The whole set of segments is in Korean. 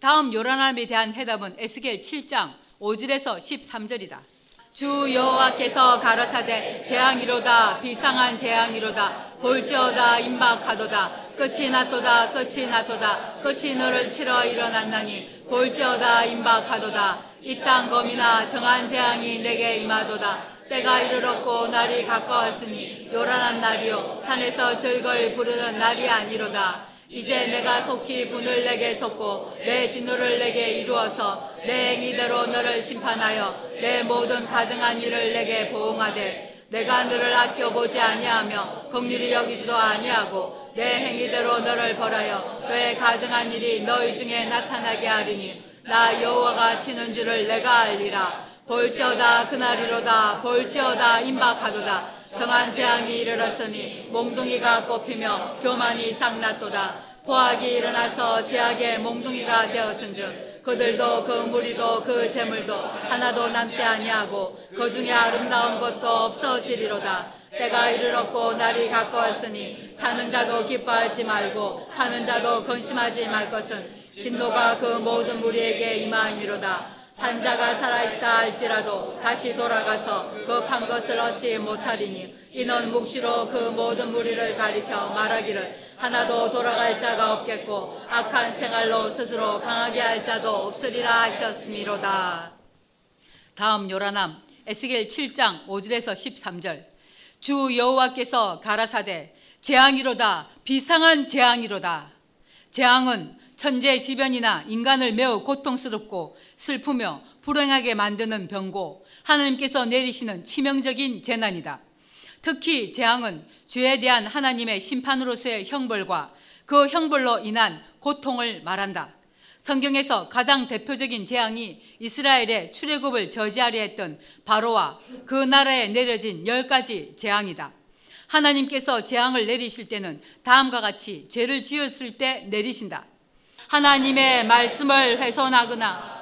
다음 요란함에 대한 해답은 에스겔 7장 5절에서 13절이다. 주 여호와께서 가라사대 재앙이로다 비상한 재앙이로다 볼지어다 임박하도다 끝이 났도다 끝이 났도다 끝이 너를 치러 일어났나니 볼지어다 임박하도다. 이 땅 검이나 정한 재앙이 내게 임하도다. 때가 이르렀고 날이 가까웠으니 요란한 날이요 산에서 즐거이 부르는 날이 아니로다 이제 내가 속히 분을 내게 쏟고 내 진노를 내게 이루어서 내 행위대로 너를 심판하여 내 모든 가증한 일을 내게 보응하되 내가 너를 아껴보지 아니하며 긍휼히 여기지도 아니하고 내 행위대로 너를 벌하여 너의 가증한 일이 너희 중에 나타나게 하리니 나 여호와가 치는 줄을 내가 알리라. 볼지어다 그날이로다. 볼지어다 임박하도다 정한 재앙이 이르렀으니 몽둥이가 꼽히며 교만이 상났도다. 포악이 일어나서 제약의 몽둥이가 되었은즉 그들도 그 무리도 그 재물도 하나도 남지 아니하고 그 중에 아름다운 것도 없어지리로다. 때가 이르렀고 날이 가까웠으니 사는 자도 기뻐하지 말고 하는 자도 근심하지 말 것은 진노가 그 모든 무리에게 임하이로다 한 자가 살아있다 할지라도 다시 돌아가서 그 판 것을 얻지 못하리니 이는 묵시로 그 모든 무리를 가리켜 말하기를 하나도 돌아갈 자가 없겠고 악한 생활로 스스로 강하게 할 자도 없으리라 하셨음이로다. 다음 요란함 에스겔 7장 5절에서 13절 주 여호와께서 가라사대 재앙이로다 비상한 재앙이로다 재앙은 천재지변이나 인간을 매우 고통스럽고 슬프며 불행하게 만드는 병고 하나님께서 내리시는 치명적인 재난이다. 특히 재앙은 죄에 대한 하나님의 심판으로서의 형벌과 그 형벌로 인한 고통을 말한다. 성경에서 가장 대표적인 재앙이 이스라엘의 출애굽을 저지하려 했던 바로와 그 나라에 내려진 열 가지 재앙이다. 하나님께서 재앙을 내리실 때는 다음과 같이 죄를 지었을 때 내리신다. 하나님의 말씀을 훼손하거나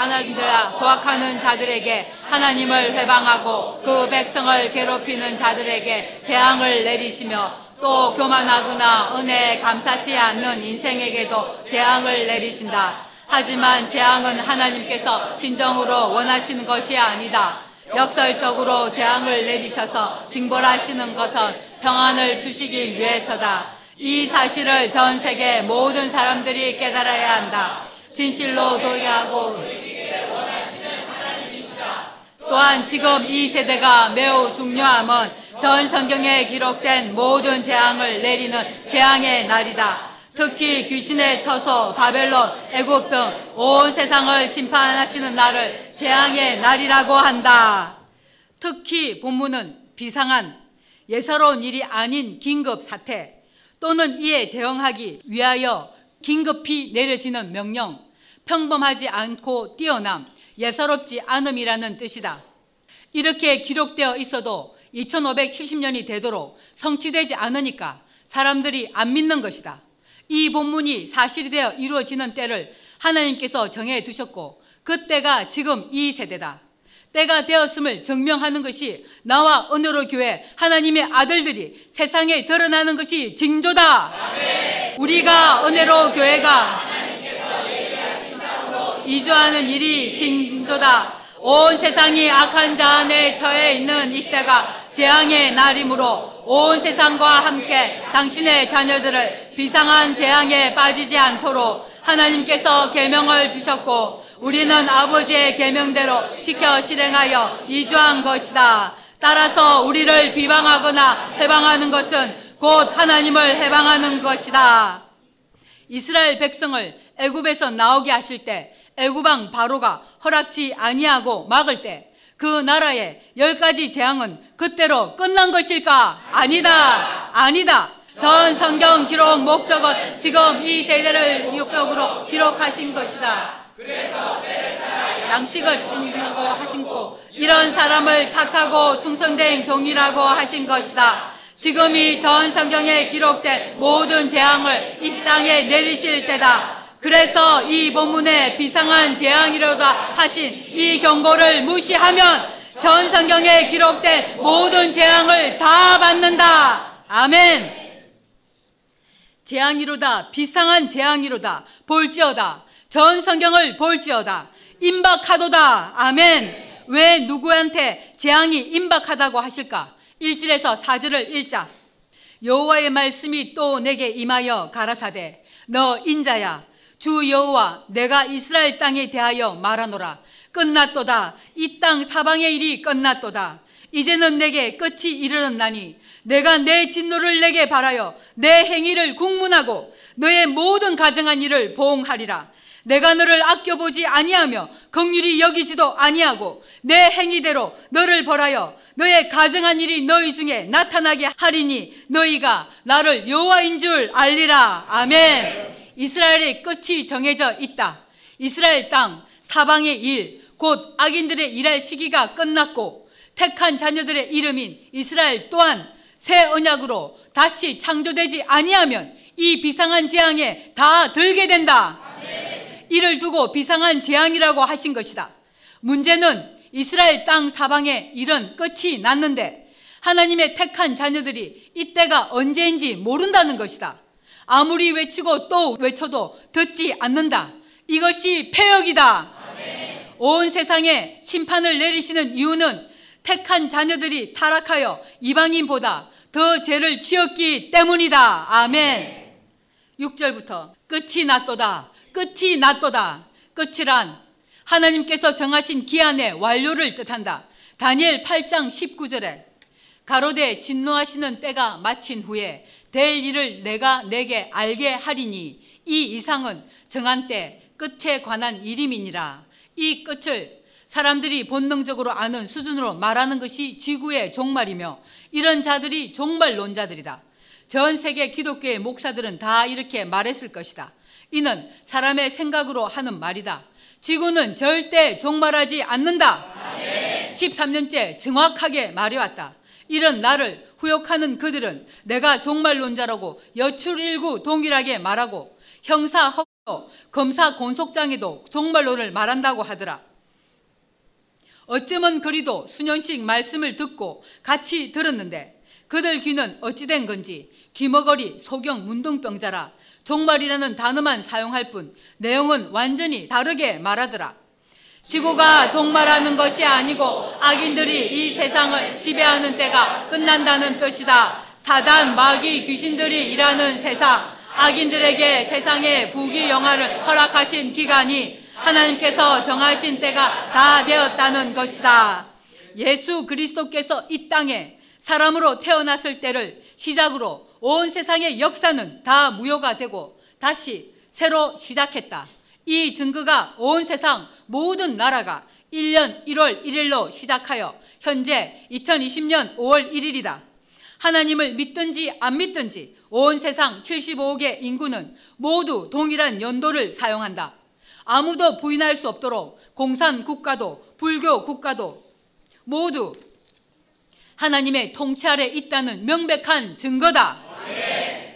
하나님들아 도악하는 자들에게 하나님을 회방하고 그 백성을 괴롭히는 자들에게 재앙을 내리시며 또 교만하거나 은혜에 감사치 않는 인생에게도 재앙을 내리신다. 하지만 재앙은 하나님께서 진정으로 원하시는 것이 아니다. 역설적으로 재앙을 내리셔서 징벌하시는 것은 평안을 주시기 위해서다. 이 사실을 전 세계 모든 사람들이 깨달아야 한다. 진실로 도리하고 또한 지금 이 세대가 매우 중요함은 전 성경에 기록된 모든 재앙을 내리는 재앙의 날이다. 특히 귀신의 처소, 바벨론, 애굽 등 온 세상을 심판하시는 날을 재앙의 날이라고 한다. 특히 본문은 비상한 예사로운 일이 아닌 긴급 사태, 또는 이에 대응하기 위하여 긴급히 내려지는 명령, 평범하지 않고 뛰어남, 예사롭지 않음이라는 뜻이다. 이렇게 기록되어 있어도 2570년이 되도록 성취되지 않으니까 사람들이 안 믿는 것이다. 이 본문이 사실이 되어 이루어지는 때를 하나님께서 정해 두셨고 그 때가 지금 이 세대다. 때가 되었음을 증명하는 것이 나와 은혜로 교회 하나님의 아들들이 세상에 드러나는 것이 징조다. 아멘. 우리가 은혜로 교회가 이주하는 일이 징조다. 온 세상이 악한 자 안에 처해 있는 이때가 재앙의 날이므로 온 세상과 함께 당신의 자녀들을 비상한 재앙에 빠지지 않도록 하나님께서 계명을 주셨고 우리는 아버지의 계명대로 지켜 실행하여 이주한 것이다. 따라서 우리를 비방하거나 해방하는 것은 곧 하나님을 해방하는 것이다. 이스라엘 백성을 애굽에서 나오게 하실 때 애굽왕 바로가 허락지 아니하고 막을 때 그 나라의 열 가지 재앙은 그때로 끝난 것일까? 아니다. 아니다. 전 성경 기록 목적은 지금 이 세대를 목적으로 기록하신 것이다. 그래서 양식을 굶고 하신고 이런 사람을 착하고 충성된 종이라고 하신 것이다. 지금이 전 성경에 기록된 모든 재앙을 이 땅에 내리실 때다. 그래서 이 본문에 비상한 재앙이로다 하신 이 경고를 무시하면 전 성경에 기록된 모든 재앙을 다 받는다. 아멘. 재앙이로다 비상한 재앙이로다 볼지어다 전 성경을 볼지어다 임박하도다 아멘 왜 누구한테 재앙이 임박하다고 하실까 1절에서 4절을 읽자. 여호와의 말씀이 또 내게 임하여 가라사대 너 인자야. 주 여호와 내가 이스라엘 땅에 대하여 말하노라. 끝났도다. 이 땅 사방의 일이 끝났도다. 이제는 내게 끝이 이르렀나니 내가 내 진노를 내게 바라여 내 행위를 국문하고 너의 모든 가정한 일을 보응하리라 내가 너를 아껴보지 아니하며 긍휼히 여기지도 아니하고 내 행위대로 너를 벌하여 너의 가정한 일이 너희 중에 나타나게 하리니 너희가 나를 여호와인 줄 알리라. 아멘. 이스라엘의 끝이 정해져 있다. 이스라엘 땅 사방의 일 곧 악인들의 일할 시기가 끝났고 택한 자녀들의 이름인 이스라엘 또한 새 언약으로 다시 창조되지 아니하면 이 비상한 재앙에 다 들게 된다. 이를 두고 비상한 재앙이라고 하신 것이다. 문제는 이스라엘 땅 사방에 이런 끝이 났는데 하나님의 택한 자녀들이 이때가 언제인지 모른다는 것이다. 아무리 외치고 또 외쳐도 듣지 않는다. 이것이 폐역이다. 온 세상에 심판을 내리시는 이유는 택한 자녀들이 타락하여 이방인보다 더 죄를 지었기 때문이다. 아멘. 6절부터 끝이 났도다. 끝이 났도다. 끝이란 하나님께서 정하신 기한의 완료를 뜻한다. 다니엘 8장 19절에 가로되 진노하시는 때가 마친 후에 될 일을 내가 내게 알게 하리니 이 이상은 정한 때 끝에 관한 일임이니라. 이 끝을 사람들이 본능적으로 아는 수준으로 말하는 것이 지구의 종말이며 이런 자들이 종말론자들이다. 전 세계 기독교의 목사들은 다 이렇게 말했을 것이다. 이는 사람의 생각으로 하는 말이다. 지구는 절대 종말하지 않는다. 13년째 정확하게 말해왔다. 이런 나를 후욕하는 그들은 내가 종말론자라고 여출일구 동일하게 말하고 형사 허도 검사 권속장에도 종말론을 말한다고 하더라. 어쩌면 그리도 수년씩 말씀을 듣고 같이 들었는데 그들 귀는 어찌된 건지 귀머거리 소경 문둥병자라 종말이라는 단어만 사용할 뿐 내용은 완전히 다르게 말하더라. 지구가 종말하는 것이 아니고 악인들이 이 세상을 지배하는 때가 끝난다는 뜻이다. 사단, 마귀, 귀신들이 일하는 세상, 악인들에게 세상의 부귀 영화를 허락하신 기간이 하나님께서 정하신 때가 다 되었다는 것이다. 예수 그리스도께서 이 땅에 사람으로 태어났을 때를 시작으로 온 세상의 역사는 다 무효가 되고 다시 새로 시작했다. 이 증거가 온 세상 모든 나라가 1년 1월 1일로 시작하여 현재 2020년 5월 1일이다. 하나님을 믿든지 안 믿든지 온 세상 75억의 인구는 모두 동일한 연도를 사용한다. 아무도 부인할 수 없도록 공산 국가도 불교 국가도 모두 하나님의 통치 아래 있다는 명백한 증거다.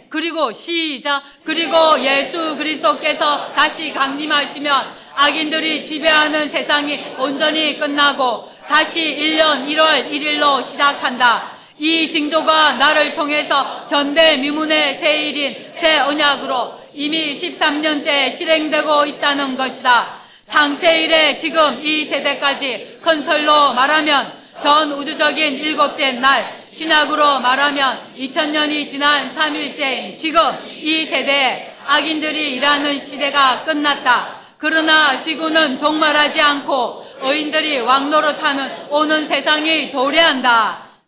그리고 시작 그리고 예수 그리스도께서 다시 강림하시면 악인들이 지배하는 세상이 온전히 끝나고 다시 1년 1월 1일로 시작한다. 이 징조가 나를 통해서 전대미문의 새 일인 새 언약으로 이미 13년째 실행되고 있다는 것이다. 창세일에 지금 이 세대까지 큰 틀로 말하면 전 우주적인 일곱째 날 신학으로 말하면 2000년이 지난 3일째인 지금 이 세대에 악인들이 일하는 시대가 끝났다. 그러나 지구는 종말하지 않고 의인들이 왕노릇하는 오는 세상이 도래한다.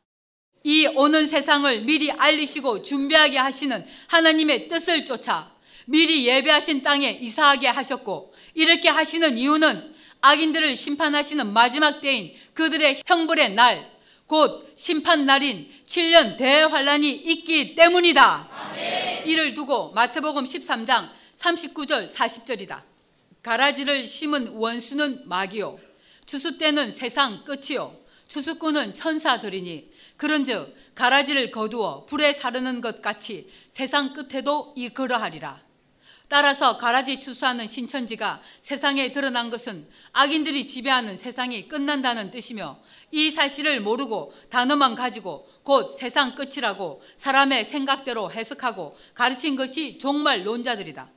이 오는 세상을 미리 알리시고 준비하게 하시는 하나님의 뜻을 쫓아 미리 예배하신 땅에 이사하게 하셨고 이렇게 하시는 이유는 악인들을 심판하시는 마지막 때인 그들의 형벌의 날, 곧 심판 날인 7년 대환란이 있기 때문이다. 아멘. 이를 두고 마태복음 13장 39절 40절이다. 가라지를 심은 원수는 마귀요 추수 때는 세상 끝이요 추수꾼은 천사들이니 그런즉 가라지를 거두어 불에 사르는 것 같이 세상 끝에도 이그러하리라. 따라서 가라지 추수하는 신천지가 세상에 드러난 것은 악인들이 지배하는 세상이 끝난다는 뜻이며 이 사실을 모르고 단어만 가지고 곧 세상 끝이라고 사람의 생각대로 해석하고 가르친 것이 종말 논자들이다.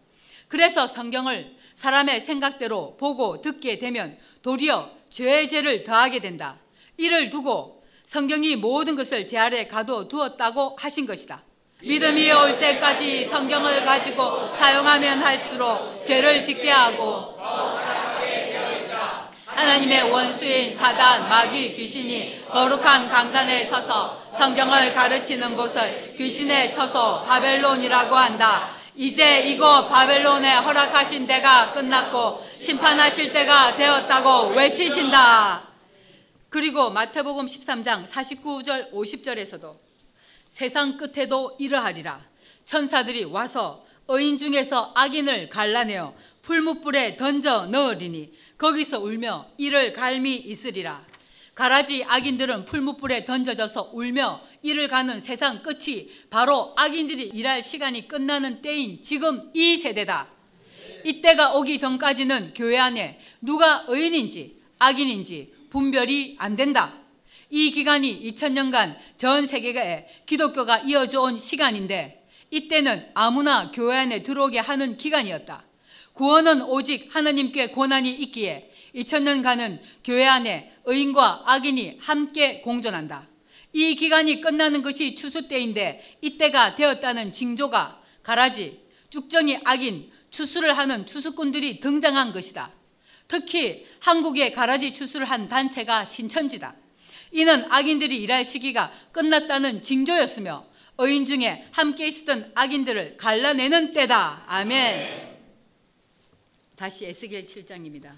그래서 성경을 사람의 생각대로 보고 듣게 되면 도리어 죄의 죄를 더하게 된다. 이를 두고 성경이 모든 것을 제 아래 가둬 두었다고 하신 것이다. 믿음이 올 때까지 성경을 가지고 사용하면 할수록 죄를 짓게 하고 하나님의 원수인 사단, 마귀, 귀신이 거룩한 강단에 서서 성경을 가르치는 곳을 귀신의 처소 바벨론이라고 한다. 이제 이곳 바벨론에 허락하신 때가 끝났고 심판하실 때가 되었다고 외치신다. 그리고 마태복음 13장 49절 50절에서도 세상 끝에도 이러하리라. 천사들이 와서 의인 중에서 악인을 갈라내어 풀무불에 던져 넣으리니 거기서 울며 이를 갈미 있으리라. 가라지 악인들은 풀무불에 던져져서 울며 이를 가는 세상 끝이 바로 악인들이 일할 시간이 끝나는 때인 지금 이 세대다. 이때가 오기 전까지는 교회 안에 누가 의인인지 악인인지 분별이 안 된다. 이 기간이 2000년간 전 세계에 기독교가 이어져 온 시간인데 이때는 아무나 교회 안에 들어오게 하는 기간이었다. 구원은 오직 하나님께 고난이 있기에 2000년간은 교회 안에 의인과 악인이 함께 공존한다. 이 기간이 끝나는 것이 추수 때인데 이때가 되었다는 징조가 가라지, 쭉정이 악인, 추수를 하는 추수꾼들이 등장한 것이다. 특히 한국에 가라지 추수를 한 단체가 신천지다. 이는 악인들이 일할 시기가 끝났다는 징조였으며 의인 중에 함께 있었던 악인들을 갈라내는 때다. 아멘. 다시 에스겔 7장입니다.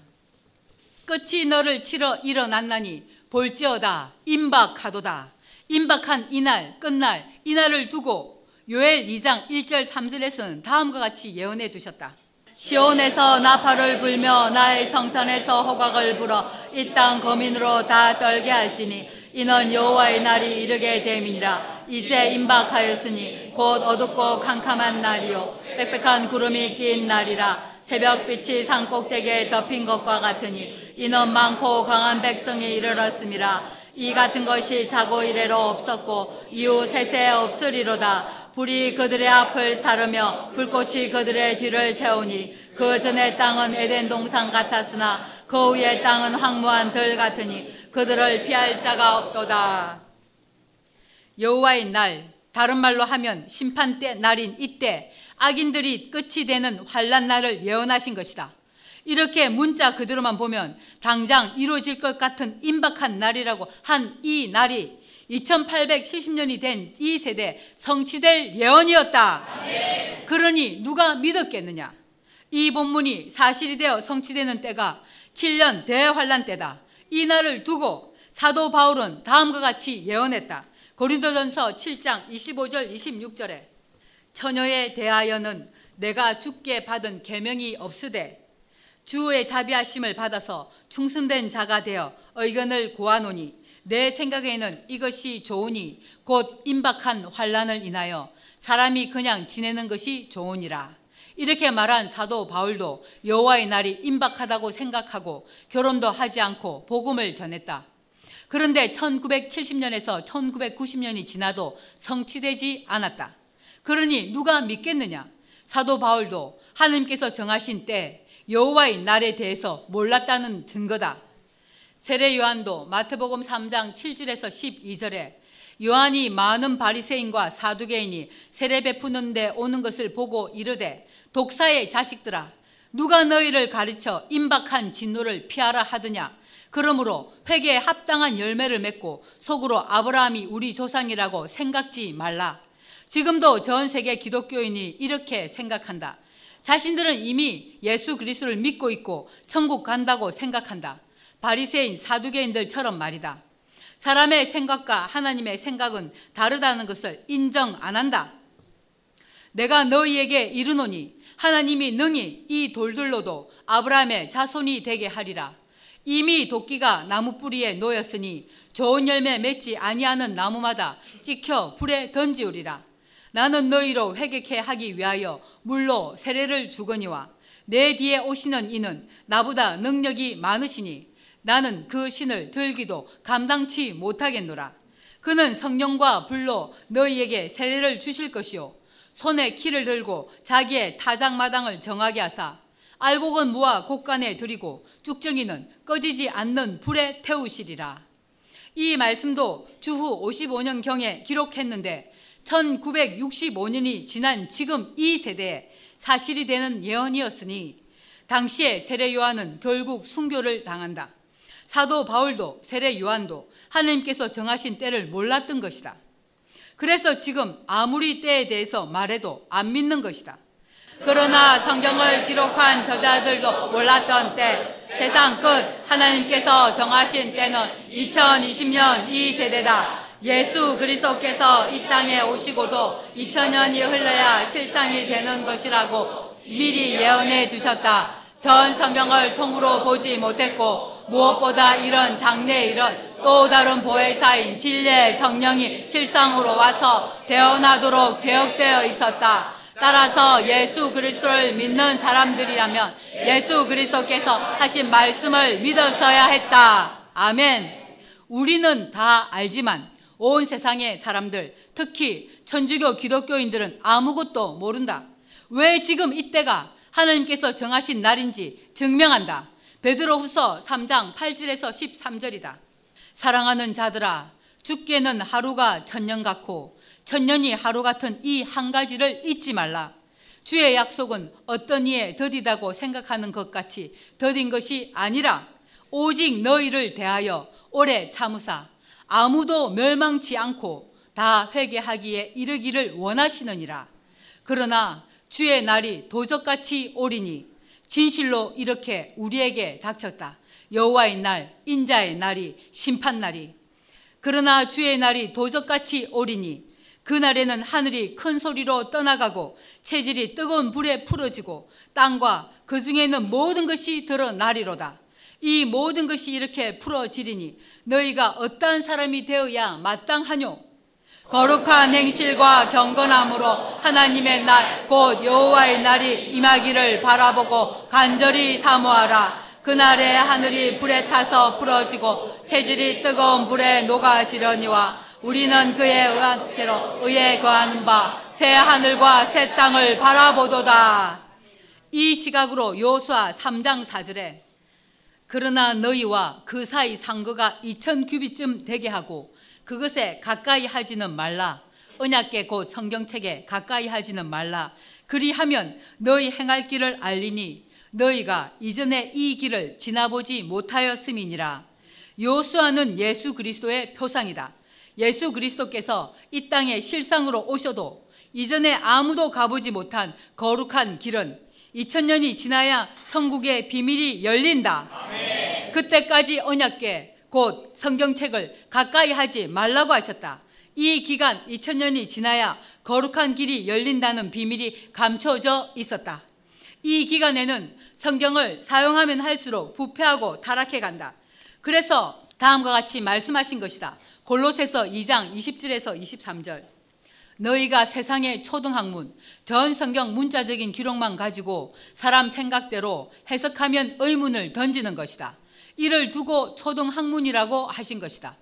끝이 너를 치러 일어났나니 볼지어다 임박하도다. 임박한 이날 끝날 이날을 두고 요엘 2장 1절 3절에서는 다음과 같이 예언해 두셨다. 시온에서 나팔을 불며 나의 성산에서 호각을 불어 이 땅 거민으로 다 떨게 할지니 이는 여호와의 날이 이르게 됨이니라 이제 임박하였으니 곧 어둡고 캄캄한 날이요 빽빽한 구름이 낀 날이라 새벽빛이 산 꼭대기에 덮인 것과 같으니 이는 많고 강한 백성이 이르렀음이라 이 같은 것이 자고 이래로 없었고 이후 세세 없으리로다 불이 그들의 앞을 사르며 불꽃이 그들의 뒤를 태우니 그 전의 땅은 에덴 동산 같았으나 그 위의 땅은 황무한 들 같으니 그들을 피할 자가 없도다. 여호와의 날, 다른 말로 하면 심판 때 날인 이때 악인들이 끝이 되는 환란 날을 예언하신 것이다. 이렇게 문자 그대로만 보면 당장 이루어질 것 같은 임박한 날이라고 한 이 날이 2870년이 된 이 세대 성취될 예언이었다. 그러니 누가 믿었겠느냐? 이 본문이 사실이 되어 성취되는 때가 7년 대환란 때다. 이 날을 두고 사도 바울은 다음과 같이 예언했다. 고린도전서 7장 25절 26절에 처녀에 대하여는 내가 죽게 받은 계명이 없으되 주의 자비하심을 받아서 충성된 자가 되어 의견을 고하노니 내 생각에는 이것이 좋으니 곧 임박한 환란을 인하여 사람이 그냥 지내는 것이 좋으니라. 이렇게 말한 사도 바울도 여호와의 날이 임박하다고 생각하고 결혼도 하지 않고 복음을 전했다. 그런데 1970년에서 1990년이 지나도 성취되지 않았다. 그러니 누가 믿겠느냐? 사도 바울도 하나님께서 정하신 때 여호와의 날에 대해서 몰랐다는 증거다. 세례 요한도 마태복음 3장 7절에서 12절에 요한이 많은 바리새인과 사두개인이 세례 베푸는데 오는 것을 보고 이르되 독사의 자식들아 누가 너희를 가르쳐 임박한 진노를 피하라 하더냐 그러므로 회개에 합당한 열매를 맺고 속으로 아브라함이 우리 조상이라고 생각지 말라 지금도 전 세계 기독교인이 이렇게 생각한다 자신들은 이미 예수 그리스도를 믿고 있고 천국 간다고 생각한다 바리새인 사두개인들처럼 말이다. 사람의 생각과 하나님의 생각은 다르다는 것을 인정 안 한다. 내가 너희에게 이르노니 하나님이 능히 이 돌들로도 아브라함의 자손이 되게 하리라. 이미 도끼가 나무 뿌리에 놓였으니 좋은 열매 맺지 아니하는 나무마다 찍혀 불에 던지우리라. 나는 너희로 회개케 하기 위하여 물로 세례를 주거니와 내 뒤에 오시는 이는 나보다 능력이 많으시니 나는 그 신을 들기도 감당치 못하겠노라. 그는 성령과 불로 너희에게 세례를 주실 것이요 손에 키를 들고 자기의 타작마당을 정하게 하사 알곡은 모아 곡간에 들이고 쭉정이는 꺼지지 않는 불에 태우시리라. 이 말씀도 주후 55년경에 기록했는데 1965년이 지난 지금 이 세대에 사실이 되는 예언이었으니 당시에 세례 요한은 결국 순교를 당한다. 사도 바울도 세례 요한도 하나님께서 정하신 때를 몰랐던 것이다. 그래서 지금 아무리 때에 대해서 말해도 안 믿는 것이다. 그러나 성경을 기록한 저자들도 몰랐던 때 세상 끝 하나님께서 정하신 때는 2020년 이 세대다. 예수 그리스도께서 이 땅에 오시고도 2000년이 흘러야 실상이 되는 것이라고 미리 예언해 두셨다. 전 성경을 통으로 보지 못했고 무엇보다 이런 장래 이런 또 다른 보혜사인 진리의 성령이 실상으로 와서 대언하도록 개혁되어 있었다. 따라서 예수 그리스도를 믿는 사람들이라면 예수 그리스도께서 하신 말씀을 믿었어야 했다. 아멘. 우리는 다 알지만 온 세상의 사람들, 특히 천주교 기독교인들은 아무것도 모른다. 왜 지금 이때가 하나님께서 정하신 날인지 증명한다. 베드로후서 3장 8절에서 13절이다. 사랑하는 자들아, 죽게는 하루가 천년 같고 천년이 하루 같은 이 한 가지를 잊지 말라. 주의 약속은 어떤 이에 더디다고 생각하는 것 같이 더딘 것이 아니라 오직 너희를 대하여 오래 참으사 아무도 멸망치 않고 다 회개하기에 이르기를 원하시느니라. 그러나 주의 날이 도적같이 오리니 진실로 이렇게 우리에게 닥쳤다. 여호와의 날, 인자의 날이 심판 날이. 그러나 주의 날이 도적같이 오리니 그 날에는 하늘이 큰 소리로 떠나가고 체질이 뜨거운 불에 풀어지고 땅과 그 중에 있는 모든 것이 드러나리로다. 이 모든 것이 이렇게 풀어지리니 너희가 어떠한 사람이 되어야 마땅하뇨? 거룩한 행실과 경건함으로 하나님의 날, 곧 여호와의 날이 임하기를 바라보고 간절히 사모하라. 그날에 하늘이 불에 타서 풀어지고 체질이 뜨거운 불에 녹아지려니와 우리는 그에 의한 대로 의에 거하는 바 새 하늘과 새 땅을 바라보도다. 이 시각으로 요수아 3장 4절에 그러나 너희와 그 사이 상거가 2천 규비쯤 되게 하고 그것에 가까이 하지는 말라. 언약계 곧 성경책에 가까이 하지는 말라. 그리하면 너희 행할 길을 알리니 너희가 이전에 이 길을 지나보지 못하였음이니라. 요수아는 예수 그리스도의 표상이다. 예수 그리스도께서 이 땅에 실상으로 오셔도 이전에 아무도 가보지 못한 거룩한 길은 2000년이 지나야 천국의 비밀이 열린다. 아멘. 그때까지 언약계 곧 성경책을 가까이 하지 말라고 하셨다. 이 기간 2000년이 지나야 거룩한 길이 열린다는 비밀이 감춰져 있었다. 이 기간에는 성경을 사용하면 할수록 부패하고 타락해 간다. 그래서 다음과 같이 말씀하신 것이다. 골로새서 2장 20절에서 23절. 너희가 세상의 초등학문, 전 성경 문자적인 기록만 가지고 사람 생각대로 해석하면 의문을 던지는 것이다. 이를 두고 초등학문이라고 하신 것이다.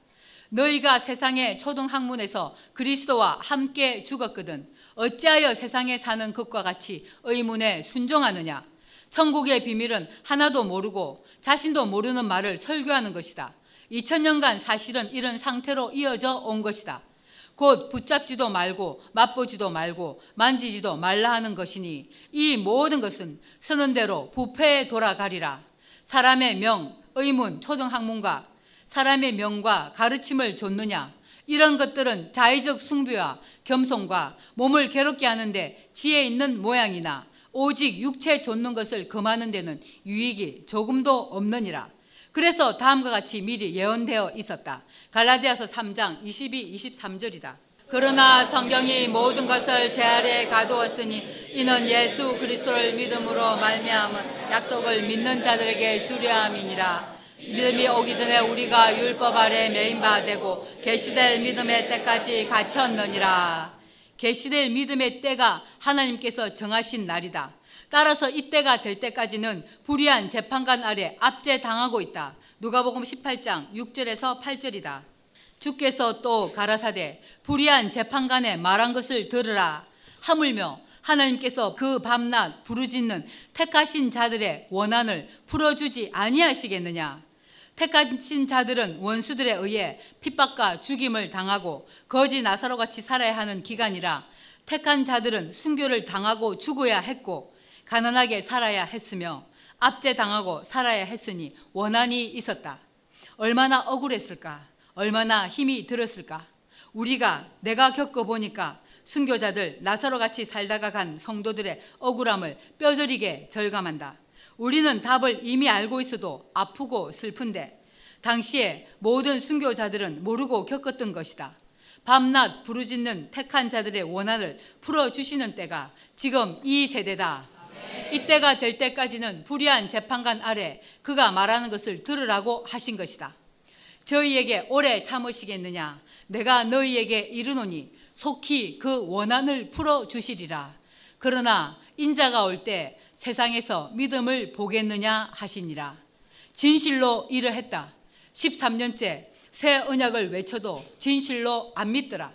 너희가 세상의 초등학문에서 그리스도와 함께 죽었거든 어찌하여 세상에 사는 것과 같이 의문에 순종하느냐? 천국의 비밀은 하나도 모르고 자신도 모르는 말을 설교하는 것이다. 2000년간 사실은 이런 상태로 이어져 온 것이다. 곧 붙잡지도 말고 맛보지도 말고 만지지도 말라 하는 것이니 이 모든 것은 서는 대로 부패에 돌아가리라. 사람의 명, 의문, 초등학문과 사람의 명과 가르침을 줬느냐? 이런 것들은 자의적 숭배와 겸손과 몸을 괴롭게 하는데 지혜 있는 모양이나 오직 육체 좇는 것을 금하는 데는 유익이 조금도 없느니라. 그래서 다음과 같이 미리 예언되어 있었다. 갈라디아서 3장 22, 23절이다. 그러나 성경이 모든 것을 제 아래에 가두었으니 이는 예수 그리스도를 믿음으로 말미암은 약속을 믿는 자들에게 주려 함이니라. 믿음이 오기 전에 우리가 율법 아래 메인 바 되고 계시될 믿음의 때까지 갇혔느니라. 계시될 믿음의 때가 하나님께서 정하신 날이다. 따라서 이때가 될 때까지는 불의한 재판관 아래 압제당하고 있다. 누가복음 18장 6절에서 8절이다. 주께서 또 가라사대 불의한 재판관의 말한 것을 들으라 하물며 하나님께서 그 밤낮 부르짖는 택하신 자들의 원한을 풀어주지 아니하시겠느냐 택하신 자들은 원수들에 의해 핍박과 죽임을 당하고 거지 나사로 같이 살아야 하는 기간이라 택한 자들은 순교를 당하고 죽어야 했고 가난하게 살아야 했으며 압제당하고 살아야 했으니 원한이 있었다. 얼마나 억울했을까? 얼마나 힘이 들었을까? 우리가 내가 겪어보니까 순교자들 나사로 같이 살다가 간 성도들의 억울함을 뼈저리게 절감한다. 우리는 답을 이미 알고 있어도 아프고 슬픈데 당시에 모든 순교자들은 모르고 겪었던 것이다. 밤낮 부르짖는 택한 자들의 원한을 풀어주시는 때가 지금 이 세대다. 이때가 될 때까지는 불의한 재판관 아래 그가 말하는 것을 들으라고 하신 것이다. 저희에게 오래 참으시겠느냐? 내가 너희에게 이르노니 속히 그 원한을 풀어 주시리라. 그러나 인자가 올 때 세상에서 믿음을 보겠느냐 하시니라. 진실로 이러했다. 13년째 새 언약을 외쳐도 진실로 안 믿더라.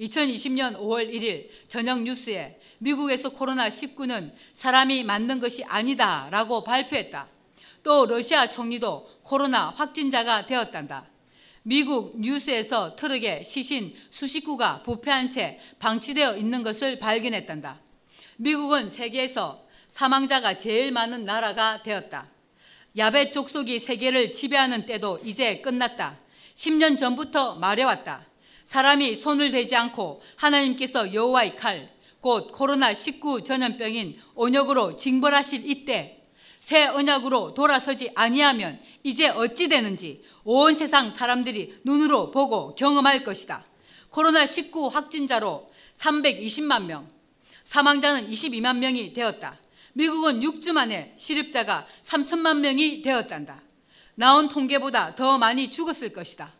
2020년 5월 1일 저녁 뉴스에 미국에서 코로나19는 사람이 만든 것이 아니다 라고 발표했다. 또 러시아 총리도 코로나 확진자가 되었단다. 미국 뉴스에서 트럭에 시신 수십 구가 부패한 채 방치되어 있는 것을 발견했단다. 미국은 세계에서 사망자가 제일 많은 나라가 되었다. 야베 족속이 세계를 지배하는 때도 이제 끝났다. 10년 전부터 말해왔다. 사람이 손을 대지 않고 하나님께서 여호와의 칼, 곧 코로나19 전염병인 온역으로 징벌하실 이때 새 언약으로 돌아서지 아니하면 이제 어찌 되는지 온 세상 사람들이 눈으로 보고 경험할 것이다. 코로나19 확진자로 320만 명, 사망자는 22만 명이 되었다. 미국은 6주 만에 시립자가 3천만 명이 되었단다. 나온 통계보다 더 많이 죽었을 것이다.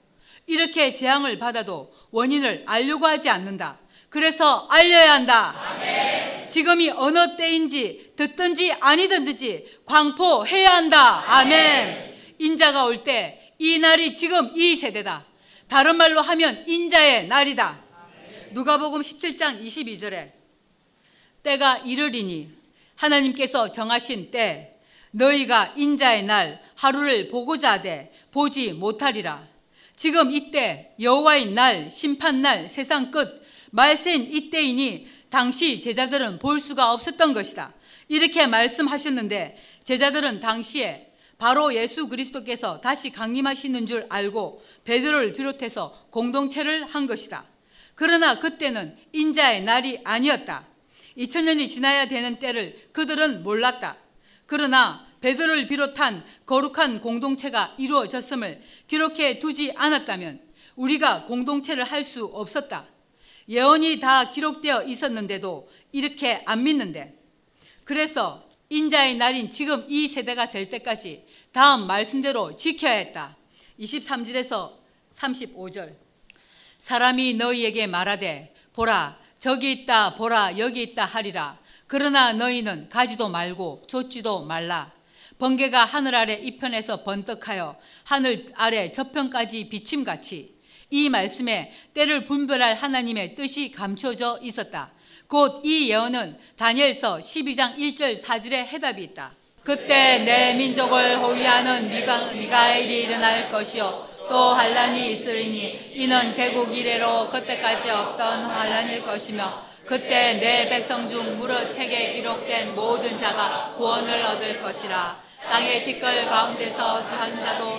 이렇게 재앙을 받아도 원인을 알려고 하지 않는다. 그래서 알려야 한다. 아멘. 지금이 어느 때인지 듣든지 아니든지 광포해야 한다. 아멘. 인자가 올 때 이 날이 지금 이 세대다. 다른 말로 하면 인자의 날이다. 누가복음 17장 22절에 때가 이르리니 하나님께서 정하신 때 너희가 인자의 날 하루를 보고자 하되 보지 못하리라. 지금 이때 여호와의 날 심판 날 세상 끝 말세인 이때이니 당시 제자들은 볼 수가 없었던 것이다. 이렇게 말씀하셨는데 제자들은 당시에 바로 예수 그리스도께서 다시 강림하시는 줄 알고 베드로를 비롯해서 공동체를 한 것이다. 그러나 그때는 인자의 날이 아니었다. 2000년이 지나야 되는 때를 그들은 몰랐다. 그러나 베드로를 비롯한 거룩한 공동체가 이루어졌음을 기록해 두지 않았다면 우리가 공동체를 할 수 없었다. 예언이 다 기록되어 있었는데도 이렇게 안 믿는데. 그래서 인자의 날인 지금 이 세대가 될 때까지 다음 말씀대로 지켜야 했다. 23절에서 35절. 사람이 너희에게 말하되 보라 저기 있다 보라 여기 있다 하리라. 그러나 너희는 가지도 말고 좇지도 말라. 번개가 하늘 아래 이편에서 번떡하여 하늘 아래 저편까지 비침같이 이 말씀에 때를 분별할 하나님의 뜻이 감춰져 있었다. 곧 이 예언은 다니엘서 12장 1절 4절에 해답이 있다. 그때 내 민족을 호위하는 미가, 미가엘이 일어날 것이요 또 환란이 있으리니 이는 대국 이래로 그때까지 없던 환란일 것이며 그때 내 백성 중 무릇 책에 기록된 모든 자가 구원을 얻을 것이라 땅의 뒷걸 가운데서 산 자도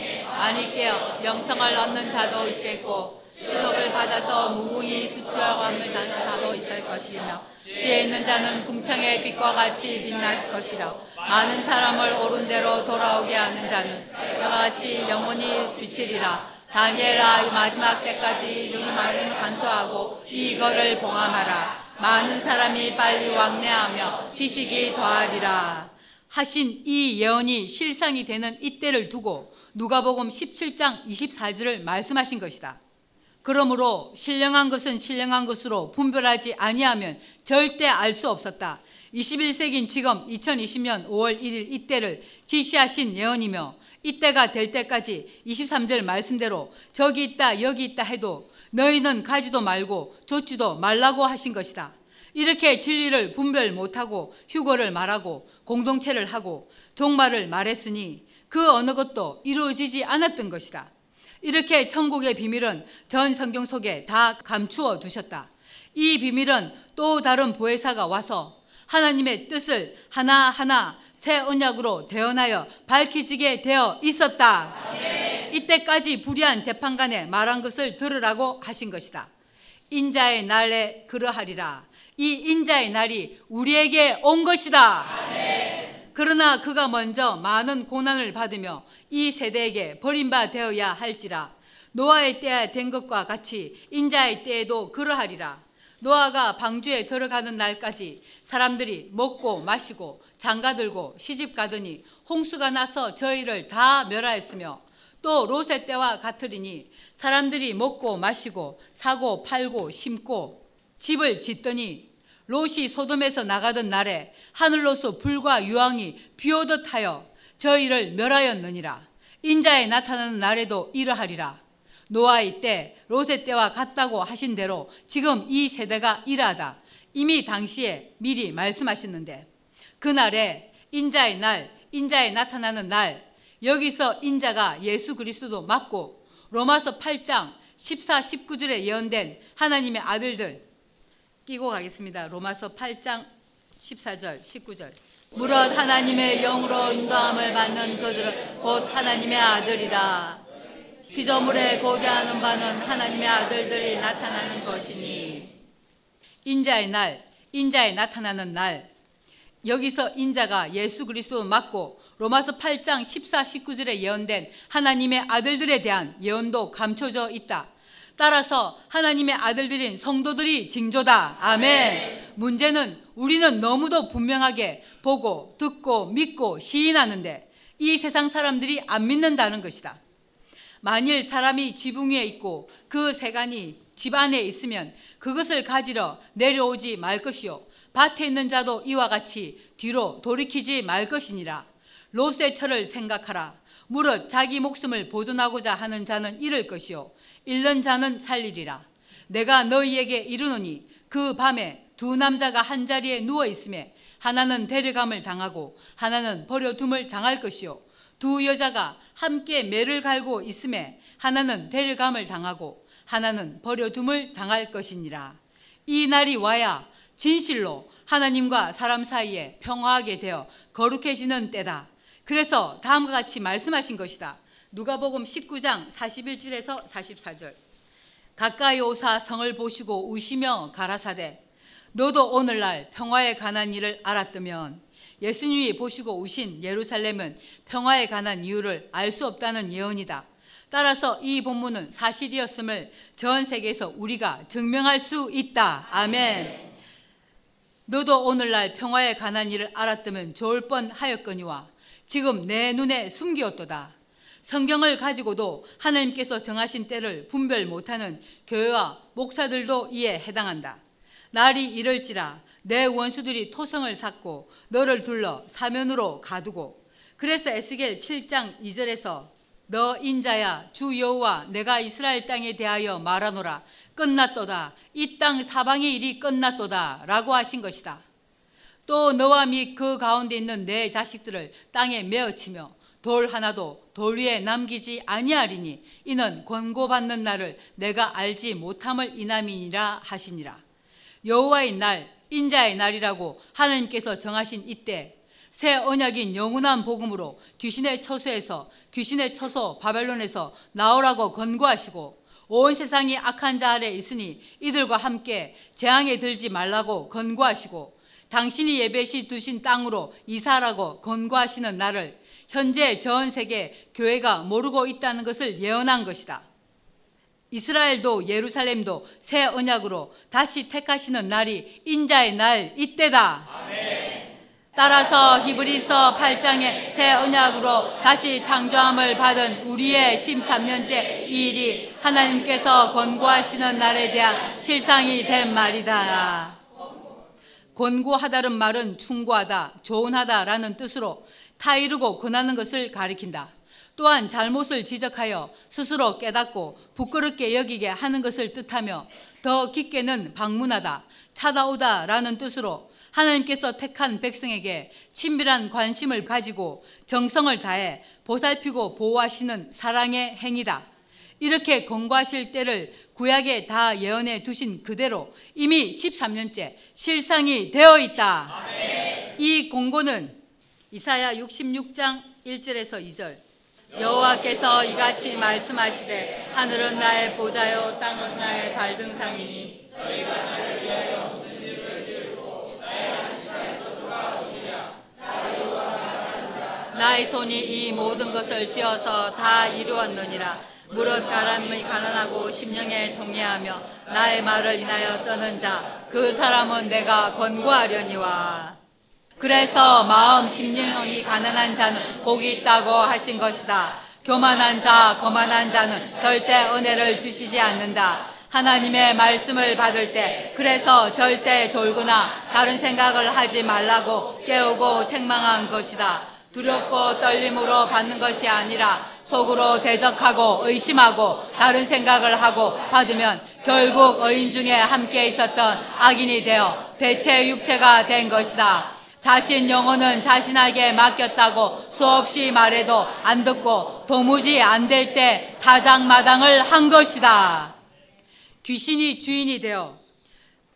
깨어 영성을 얻는 자도 있겠고 수독을 받아서 무궁히 수출함을 자는 자도 있을 것이며 뒤에 있는 자는 궁창의 빛과 같이 빛날 것이라. 많은 사람을 옳은 대로 돌아오게 하는 자는 그와 같이 영원히 비치리라. 다니엘아 마지막 때까지 말씀을 간수하고 이거를 봉함하라. 많은 사람이 빨리 왕래하며 지식이 더하리라 하신 이 예언이 실상이 되는 이때를 두고 누가복음 17장 24절을 말씀하신 것이다. 그러므로 신령한 것은 신령한 것으로 분별하지 아니하면 절대 알 수 없었다. 21세기인 지금 2020년 5월 1일 이때를 지시하신 예언이며 이때가 될 때까지 23절 말씀대로 저기 있다 여기 있다 해도 너희는 가지도 말고 쫓지도 말라고 하신 것이다. 이렇게 진리를 분별 못하고 휴거를 말하고 공동체를 하고 종말을 말했으니 그 어느 것도 이루어지지 않았던 것이다. 이렇게 천국의 비밀은 전 성경 속에 다 감추어 두셨다. 이 비밀은 또 다른 보혜사가 와서 하나님의 뜻을 하나하나 새 언약으로 대언하여 밝혀지게 되어 있었다. 이때까지 불의한 재판관에 말한 것을 들으라고 하신 것이다. 인자의 날에 그러하리라. 이 인자의 날이 우리에게 온 것이다. 그러나 그가 먼저 많은 고난을 받으며 이 세대에게 버림바 되어야 할지라 노아의 때에 된 것과 같이 인자의 때에도 그러하리라. 노아가 방주에 들어가는 날까지 사람들이 먹고 마시고 장가들고 시집 가더니 홍수가 나서 저희를 다 멸하였으며 또 롯의 때와 같으리니 사람들이 먹고 마시고 사고 팔고 심고 집을 짓더니 롯이 소돔에서 나가던 날에 하늘로서 불과 유황이 비오듯 하여 저희를 멸하였느니라. 인자에 나타나는 날에도 이러하리라. 노아의 때 롯의 때와 같다고 하신 대로 지금 이 세대가 이러하다. 이미 당시에 미리 말씀하셨는데 그날에 인자의 날 인자에 나타나는 날 여기서 인자가 예수 그리스도도 맞고 로마서 8장 14, 19절에 예언된 하나님의 아들들 끼고 가겠습니다. 로마서 8장 14절, 19절. 무릇 하나님의 영으로 인도함을 받는 그들은 곧 하나님의 아들이라. 피조물에 고대하는 바는 하나님의 아들들이 나타나는 것이니. 인자의 날, 인자에 나타나는 날. 여기서 인자가 예수 그리스도 맞고 로마서 8장 14, 19절에 예언된 하나님의 아들들에 대한 예언도 감춰져 있다. 따라서 하나님의 아들들인 성도들이 징조다. 아멘. 문제는 우리는 너무도 분명하게 보고 듣고 믿고 시인하는데 이 세상 사람들이 안 믿는다는 것이다. 만일 사람이 지붕 위에 있고 그 세간이 집 안에 있으면 그것을 가지러 내려오지 말 것이요. 밭에 있는 자도 이와 같이 뒤로 돌이키지 말 것이니라. 롯의 철을 생각하라. 무릇 자기 목숨을 보존하고자 하는 자는 잃을 것이요. 잃는 자는 살리리라. 내가 너희에게 이르노니 그 밤에 두 남자가 한 자리에 누워 있음에 하나는 데려감을 당하고 하나는 버려둠을 당할 것이요. 두 여자가 함께 매를 갈고 있음에 하나는 데려감을 당하고 하나는 버려둠을 당할 것이니라. 이 날이 와야 진실로 하나님과 사람 사이에 평화하게 되어 거룩해지는 때다. 그래서 다음과 같이 말씀하신 것이다. 누가복음 19장 41절에서 44절. 가까이 오사 성을 보시고 우시며 가라사대 너도 오늘날 평화에 관한 일을 알았다면 예수님이 보시고 우신 예루살렘은 평화에 관한 이유를 알 수 없다는 예언이다. 따라서 이 본문은 사실이었음을 전 세계에서 우리가 증명할 수 있다. 아멘. 너도 오늘날 평화에 관한 일을 알았다면 좋을 뻔 하였거니와 지금 내 눈에 숨기었도다. 성경을 가지고도 하나님께서 정하신 때를 분별 못하는 교회와 목사들도 이에 해당한다. 날이 이럴지라 내 원수들이 토성을 쌓고 너를 둘러 사면으로 가두고 그래서 에스겔 7장 2절에서 너 인자야 주 여호와 내가 이스라엘 땅에 대하여 말하노라 끝났도다 이 땅 사방의 일이 끝났도다 라고 하신 것이다. 또 너와 및 그 가운데 있는 내 자식들을 땅에 메어치며 돌 하나도 돌 위에 남기지 아니하리니 이는 권고받는 날을 내가 알지 못함을 이남이니라 하시니라. 여호와의 날 인자의 날이라고 하나님께서 정하신 이때 새 언약인 영원한 복음으로 귀신의 처소에서 귀신의 처소 바벨론에서 나오라고 권고하시고 온 세상이 악한 자 아래 있으니 이들과 함께 재앙에 들지 말라고 권고하시고 당신이 예배시 두신 땅으로 이사라고 권고하시는 날을 현재 전 세계 교회가 모르고 있다는 것을 예언한 것이다. 이스라엘도 예루살렘도 새 언약으로 다시 택하시는 날이 인자의 날 이때다. 따라서 히브리서 8장의 새 언약으로 다시 창조함을 받은 우리의 13년째 이 일이 하나님께서 권고하시는 날에 대한 실상이 된 말이다. 권고하다는 말은 충고하다, 조언하다라는 뜻으로 타이르고 권하는 것을 가리킨다. 또한 잘못을 지적하여 스스로 깨닫고 부끄럽게 여기게 하는 것을 뜻하며 더 깊게는 방문하다, 찾아오다 라는 뜻으로 하나님께서 택한 백성에게 친밀한 관심을 가지고 정성을 다해 보살피고 보호하시는 사랑의 행위다. 이렇게 권고하실 때를 구약에 다 예언해 두신 그대로 이미 13년째 실상이 되어 있다. 아멘. 이 공고는 이사야 66장 1절에서 2절. 여호와께서 이같이 말씀하시되 하늘은 나의 보좌요 땅은 나의 발등상이니 나의 손이 이 모든 것을 지어서 다 이루었느니라. 무릇 가람이 가난하고 심령에 통해하며 나의 말을 인하여 떠는 자 그 사람은 내가 권고하려니와 그래서 마음 심령이 가난한 자는 복이 있다고 하신 것이다. 교만한 자, 거만한 자는 절대 은혜를 주시지 않는다. 하나님의 말씀을 받을 때 그래서 절대 졸거나 다른 생각을 하지 말라고 깨우고 책망한 것이다. 두렵고 떨림으로 받는 것이 아니라 속으로 대적하고 의심하고 다른 생각을 하고 받으면 결국 의인 중에 함께 있었던 악인이 되어 대체 육체가 된 것이다. 자신 영혼은 자신에게 맡겼다고 수없이 말해도 안 듣고 도무지 안 될 때 타장마당을 한 것이다. 귀신이 주인이 되어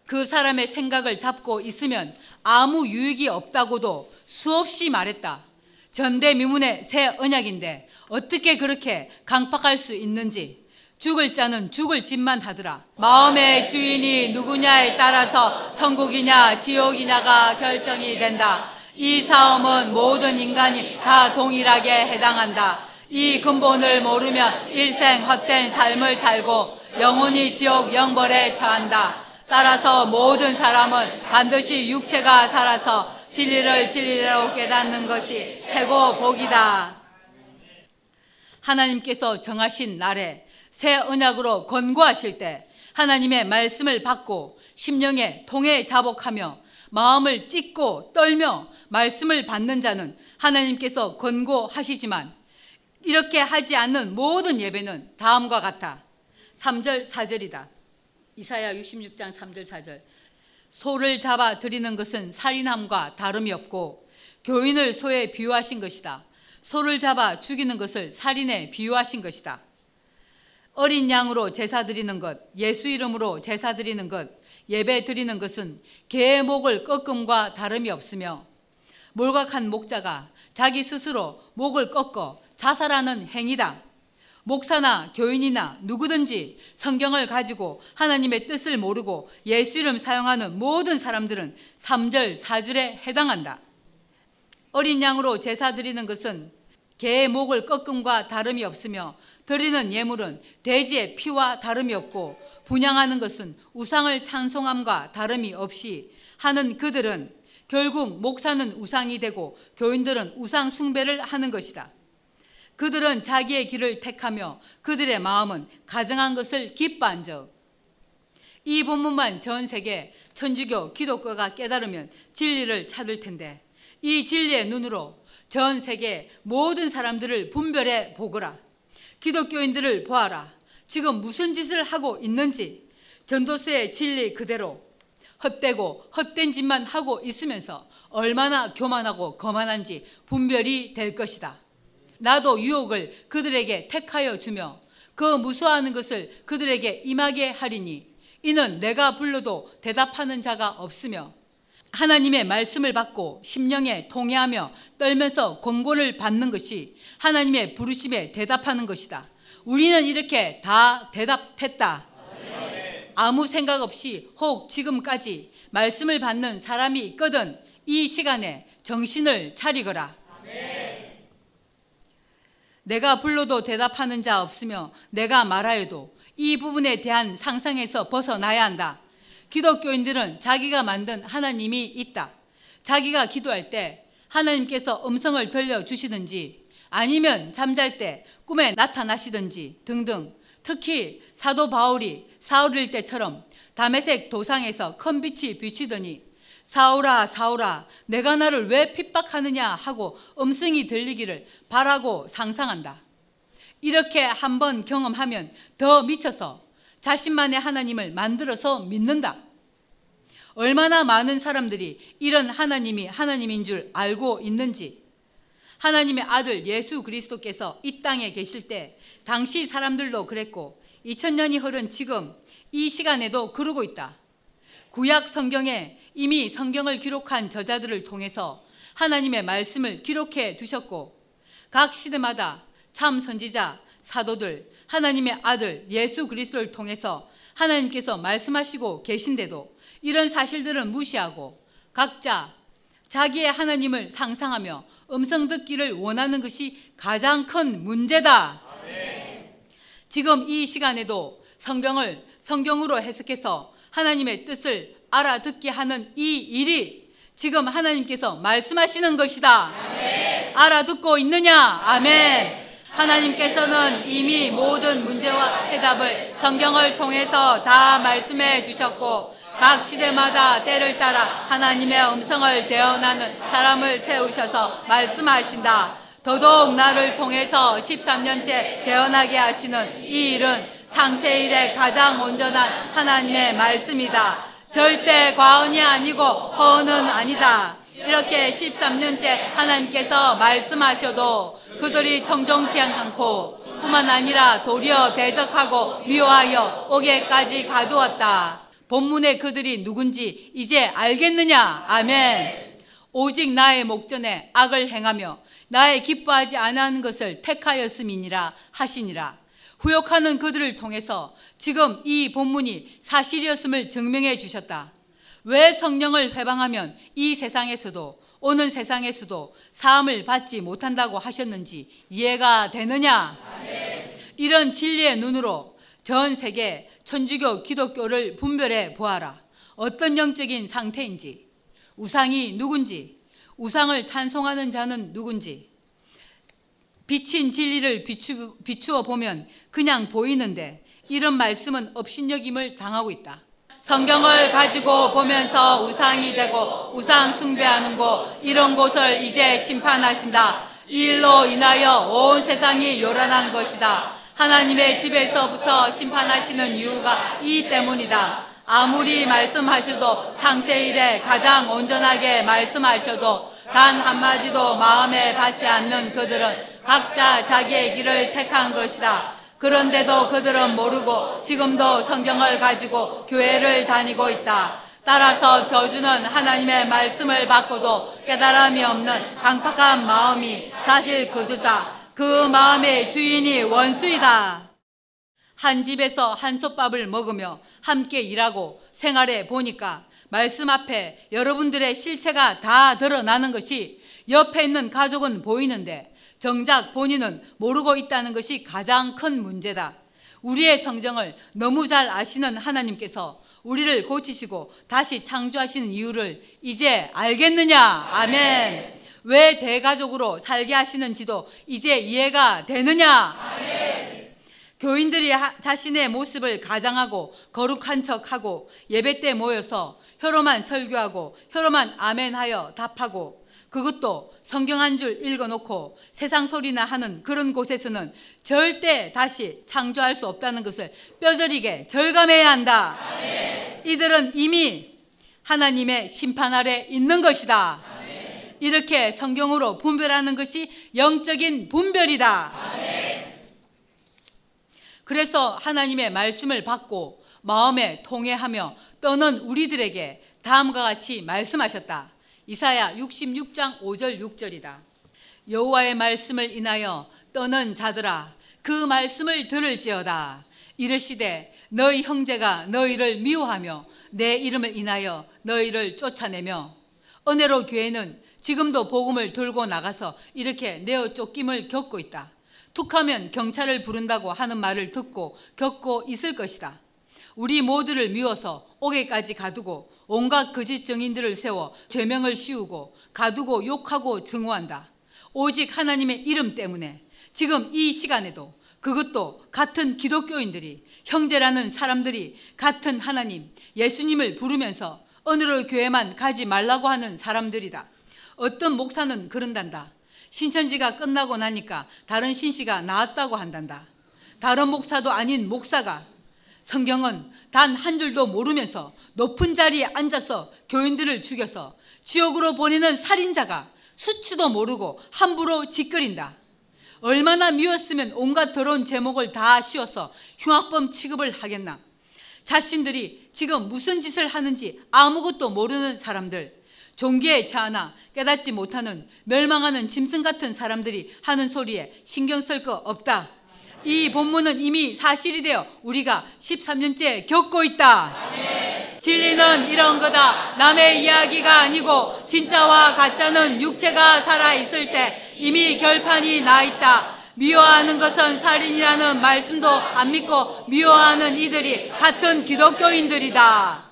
그 사람의 생각을 잡고 있으면 아무 유익이 없다고도 수없이 말했다. 전대미문의 새 언약인데 어떻게 그렇게 강팍할 수 있는지 죽을 자는 죽을 짓만 하더라. 마음의 주인이 누구냐에 따라서 천국이냐 지옥이냐가 결정이 된다. 이 싸움은 모든 인간이 다 동일하게 해당한다. 이 근본을 모르면 일생 헛된 삶을 살고 영혼이 지옥 영벌에 처한다. 따라서 모든 사람은 반드시 육체가 살아서 진리를 진리로 깨닫는 것이 최고 복이다. 하나님께서 정하신 날에 새 언약으로 권고하실 때 하나님의 말씀을 받고 심령에 통해 자복하며 마음을 찢고 떨며 말씀을 받는 자는 하나님께서 권고하시지만 이렇게 하지 않는 모든 예배는 다음과 같아. 3절 4절이다. 이사야 66장 3절 4절. 소를 잡아 드리는 것은 살인함과 다름이 없고 교인을 소에 비유하신 것이다. 소를 잡아 죽이는 것을 살인에 비유하신 것이다. 어린 양으로 제사 드리는 것, 예수 이름으로 제사 드리는 것, 예배 드리는 것은 개의 목을 꺾음과 다름이 없으며 몰각한 목자가 자기 스스로 목을 꺾어 자살하는 행위다. 목사나 교인이나 누구든지 성경을 가지고 하나님의 뜻을 모르고 예수 이름 사용하는 모든 사람들은 3절, 4절에 해당한다. 어린 양으로 제사 드리는 것은 개의 목을 꺾음과 다름이 없으며 드리는 예물은 돼지의 피와 다름이 없고 분양하는 것은 우상을 찬송함과 다름이 없이 하는 그들은 결국 목사는 우상이 되고 교인들은 우상 숭배를 하는 것이다. 그들은 자기의 길을 택하며 그들의 마음은 가정한 것을 기뻐한 적. 이 본문만 전 세계 천주교 기독교가 깨달으면 진리를 찾을 텐데 이 진리의 눈으로 전 세계 모든 사람들을 분별해 보거라. 기독교인들을 보아라. 지금 무슨 짓을 하고 있는지 전도서의 진리 그대로 헛되고 헛된 짓만 하고 있으면서 얼마나 교만하고 거만한지 분별이 될 것이다. 나도 유혹을 그들에게 택하여 주며 그 무수하는 것을 그들에게 임하게 하리니 이는 내가 불러도 대답하는 자가 없으며 하나님의 말씀을 받고 심령에 통해하며 떨면서 권고를 받는 것이 하나님의 부르심에 대답하는 것이다. 우리는 이렇게 다 대답했다. 아무 생각 없이 혹 지금까지 말씀을 받는 사람이 있거든 이 시간에 정신을 차리거라. 내가 불러도 대답하는 자 없으며 내가 말하여도 이 부분에 대한 상상에서 벗어나야 한다. 기독교인들은 자기가 만든 하나님이 있다. 자기가 기도할 때 하나님께서 음성을 들려주시든지 아니면 잠잘 때 꿈에 나타나시든지 등등 특히 사도 바울이 사울일 때처럼 담에색 도상에서 큰 빛이 비치더니 사울아 사울아 내가 나를 왜 핍박하느냐 하고 음성이 들리기를 바라고 상상한다. 이렇게 한번 경험하면 더 미쳐서 자신만의 하나님을 만들어서 믿는다. 얼마나 많은 사람들이 이런 하나님이 하나님인 줄 알고 있는지 하나님의 아들 예수 그리스도께서 이 땅에 계실 때 당시 사람들도 그랬고 2000년이 흐른 지금 이 시간에도 그러고 있다. 구약 성경에 이미 성경을 기록한 저자들을 통해서 하나님의 말씀을 기록해 두셨고 각 시대마다 참 선지자, 사도들, 하나님의 아들 예수 그리스도를 통해서 하나님께서 말씀하시고 계신데도 이런 사실들은 무시하고 각자 자기의 하나님을 상상하며 음성 듣기를 원하는 것이 가장 큰 문제다. 지금 이 시간에도 성경을 성경으로 해석해서 하나님의 뜻을 알아듣게 하는 이 일이 지금 하나님께서 말씀하시는 것이다. 아멘. 알아듣고 있느냐? 아멘. 하나님께서는 이미 모든 문제와 해답을 성경을 통해서 다 말씀해 주셨고 각 시대마다 때를 따라 하나님의 음성을 대언하는 사람을 세우셔서 말씀하신다. 더더욱 나를 통해서 13년째 대언하게 하시는 이 일은 창세일의 가장 온전한 하나님의 말씀이다. 절대 과언이 아니고 허언은 아니다. 이렇게 13년째 하나님께서 말씀하셔도 그들이 청정치 않고 뿐만 아니라 도리어 대적하고 미워하여 오게까지 가두었다. 본문의 그들이 누군지 이제 알겠느냐? 아멘. 오직 나의 목전에 악을 행하며 나의 기뻐하지 않은 것을 택하였음이니라 하시니라. 후욕하는 그들을 통해서 지금 이 본문이 사실이었음을 증명해 주셨다. 왜 성령을 회방하면 이 세상에서도 오는 세상에서도 사함을 받지 못한다고 하셨는지 이해가 되느냐? 아멘. 이런 진리의 눈으로 전 세계 천주교 기독교를 분별해 보아라. 어떤 영적인 상태인지, 우상이 누군지, 우상을 찬송하는 자는 누군지, 비친 진리를 비추, 비추어 보면 그냥 보이는데 이런 말씀은 업신여김을 당하고 있다. 성경을 가지고 보면서 우상이 되고 우상 숭배하는 곳 이런 곳을 이제 심판하신다. 이 일로 인하여 온 세상이 요란한 것이다. 하나님의 집에서부터 심판하시는 이유가 이 때문이다. 아무리 말씀하셔도 창세일에 가장 온전하게 말씀하셔도 단 한마디도 마음에 받지 않는 그들은 각자 자기의 길을 택한 것이다. 그런데도 그들은 모르고 지금도 성경을 가지고 교회를 다니고 있다. 따라서 저주는 하나님의 말씀을 받고도 깨달음이 없는 강팍한 마음이 사실 그주다. 그 마음의 주인이 원수이다. 한 집에서 한솥밥을 먹으며 함께 일하고 생활해 보니까 말씀 앞에 여러분들의 실체가 다 드러나는 것이 옆에 있는 가족은 보이는데 정작 본인은 모르고 있다는 것이 가장 큰 문제다. 우리의 성정을 너무 잘 아시는 하나님께서 우리를 고치시고 다시 창조하시는 이유를 이제 알겠느냐? 아멘. 왜 대가족으로 살게 하시는지도 이제 이해가 되느냐? 아멘. 교인들이 자신의 모습을 가장하고 거룩한 척하고 예배 때 모여서 혀로만 설교하고 혀로만 아멘하여 답하고 그것도 성경 한 줄 읽어놓고 세상 소리나 하는 그런 곳에서는 절대 다시 창조할 수 없다는 것을 뼈저리게 절감해야 한다. 아멘. 이들은 이미 하나님의 심판 아래 있는 것이다. 이렇게 성경으로 분별하는 것이 영적인 분별이다. 그래서 하나님의 말씀을 받고 마음에 통해하며 떠는 우리들에게 다음과 같이 말씀하셨다. 이사야 66장 5절 6절이다. 여호와의 말씀을 인하여 떠는 자들아 그 말씀을 들을지어다. 이르시되 너희 형제가 너희를 미워하며 내 이름을 인하여 너희를 쫓아내며 은혜로 교회는 지금도 복음을 들고 나가서 이렇게 내어 쫓김을 겪고 있다. 툭하면 경찰을 부른다고 하는 말을 듣고 겪고 있을 것이다. 우리 모두를 미워서 옥에까지 가두고 온갖 거짓 증인들을 세워 죄명을 씌우고 가두고 욕하고 증오한다. 오직 하나님의 이름 때문에 지금 이 시간에도 그것도 같은 기독교인들이 형제라는 사람들이 같은 하나님 예수님을 부르면서 어느로 교회만 가지 말라고 하는 사람들이다. 어떤 목사는 그런단다. 신천지가 끝나고 나니까 다른 신씨가 나왔다고 한단다. 다른 목사도 아닌 목사가 성경은 단 한 줄도 모르면서 높은 자리에 앉아서 교인들을 죽여서 지옥으로 보내는 살인자가 수치도 모르고 함부로 짓거린다. 얼마나 미웠으면 온갖 더러운 제목을 다 씌워서 흉악범 취급을 하겠나. 자신들이 지금 무슨 짓을 하는지 아무것도 모르는 사람들, 종교에 차하나 깨닫지 못하는 멸망하는 짐승 같은 사람들이 하는 소리에 신경 쓸 거 없다. 이 본문은 이미 사실이 되어 우리가 13년째 겪고 있다. 진리는 이런 거다. 남의 이야기가 아니고 진짜와 가짜는 육체가 살아있을 때 이미 결판이 나 있다. 미워하는 것은 살인이라는 말씀도 안 믿고 미워하는 이들이 같은 기독교인들이다.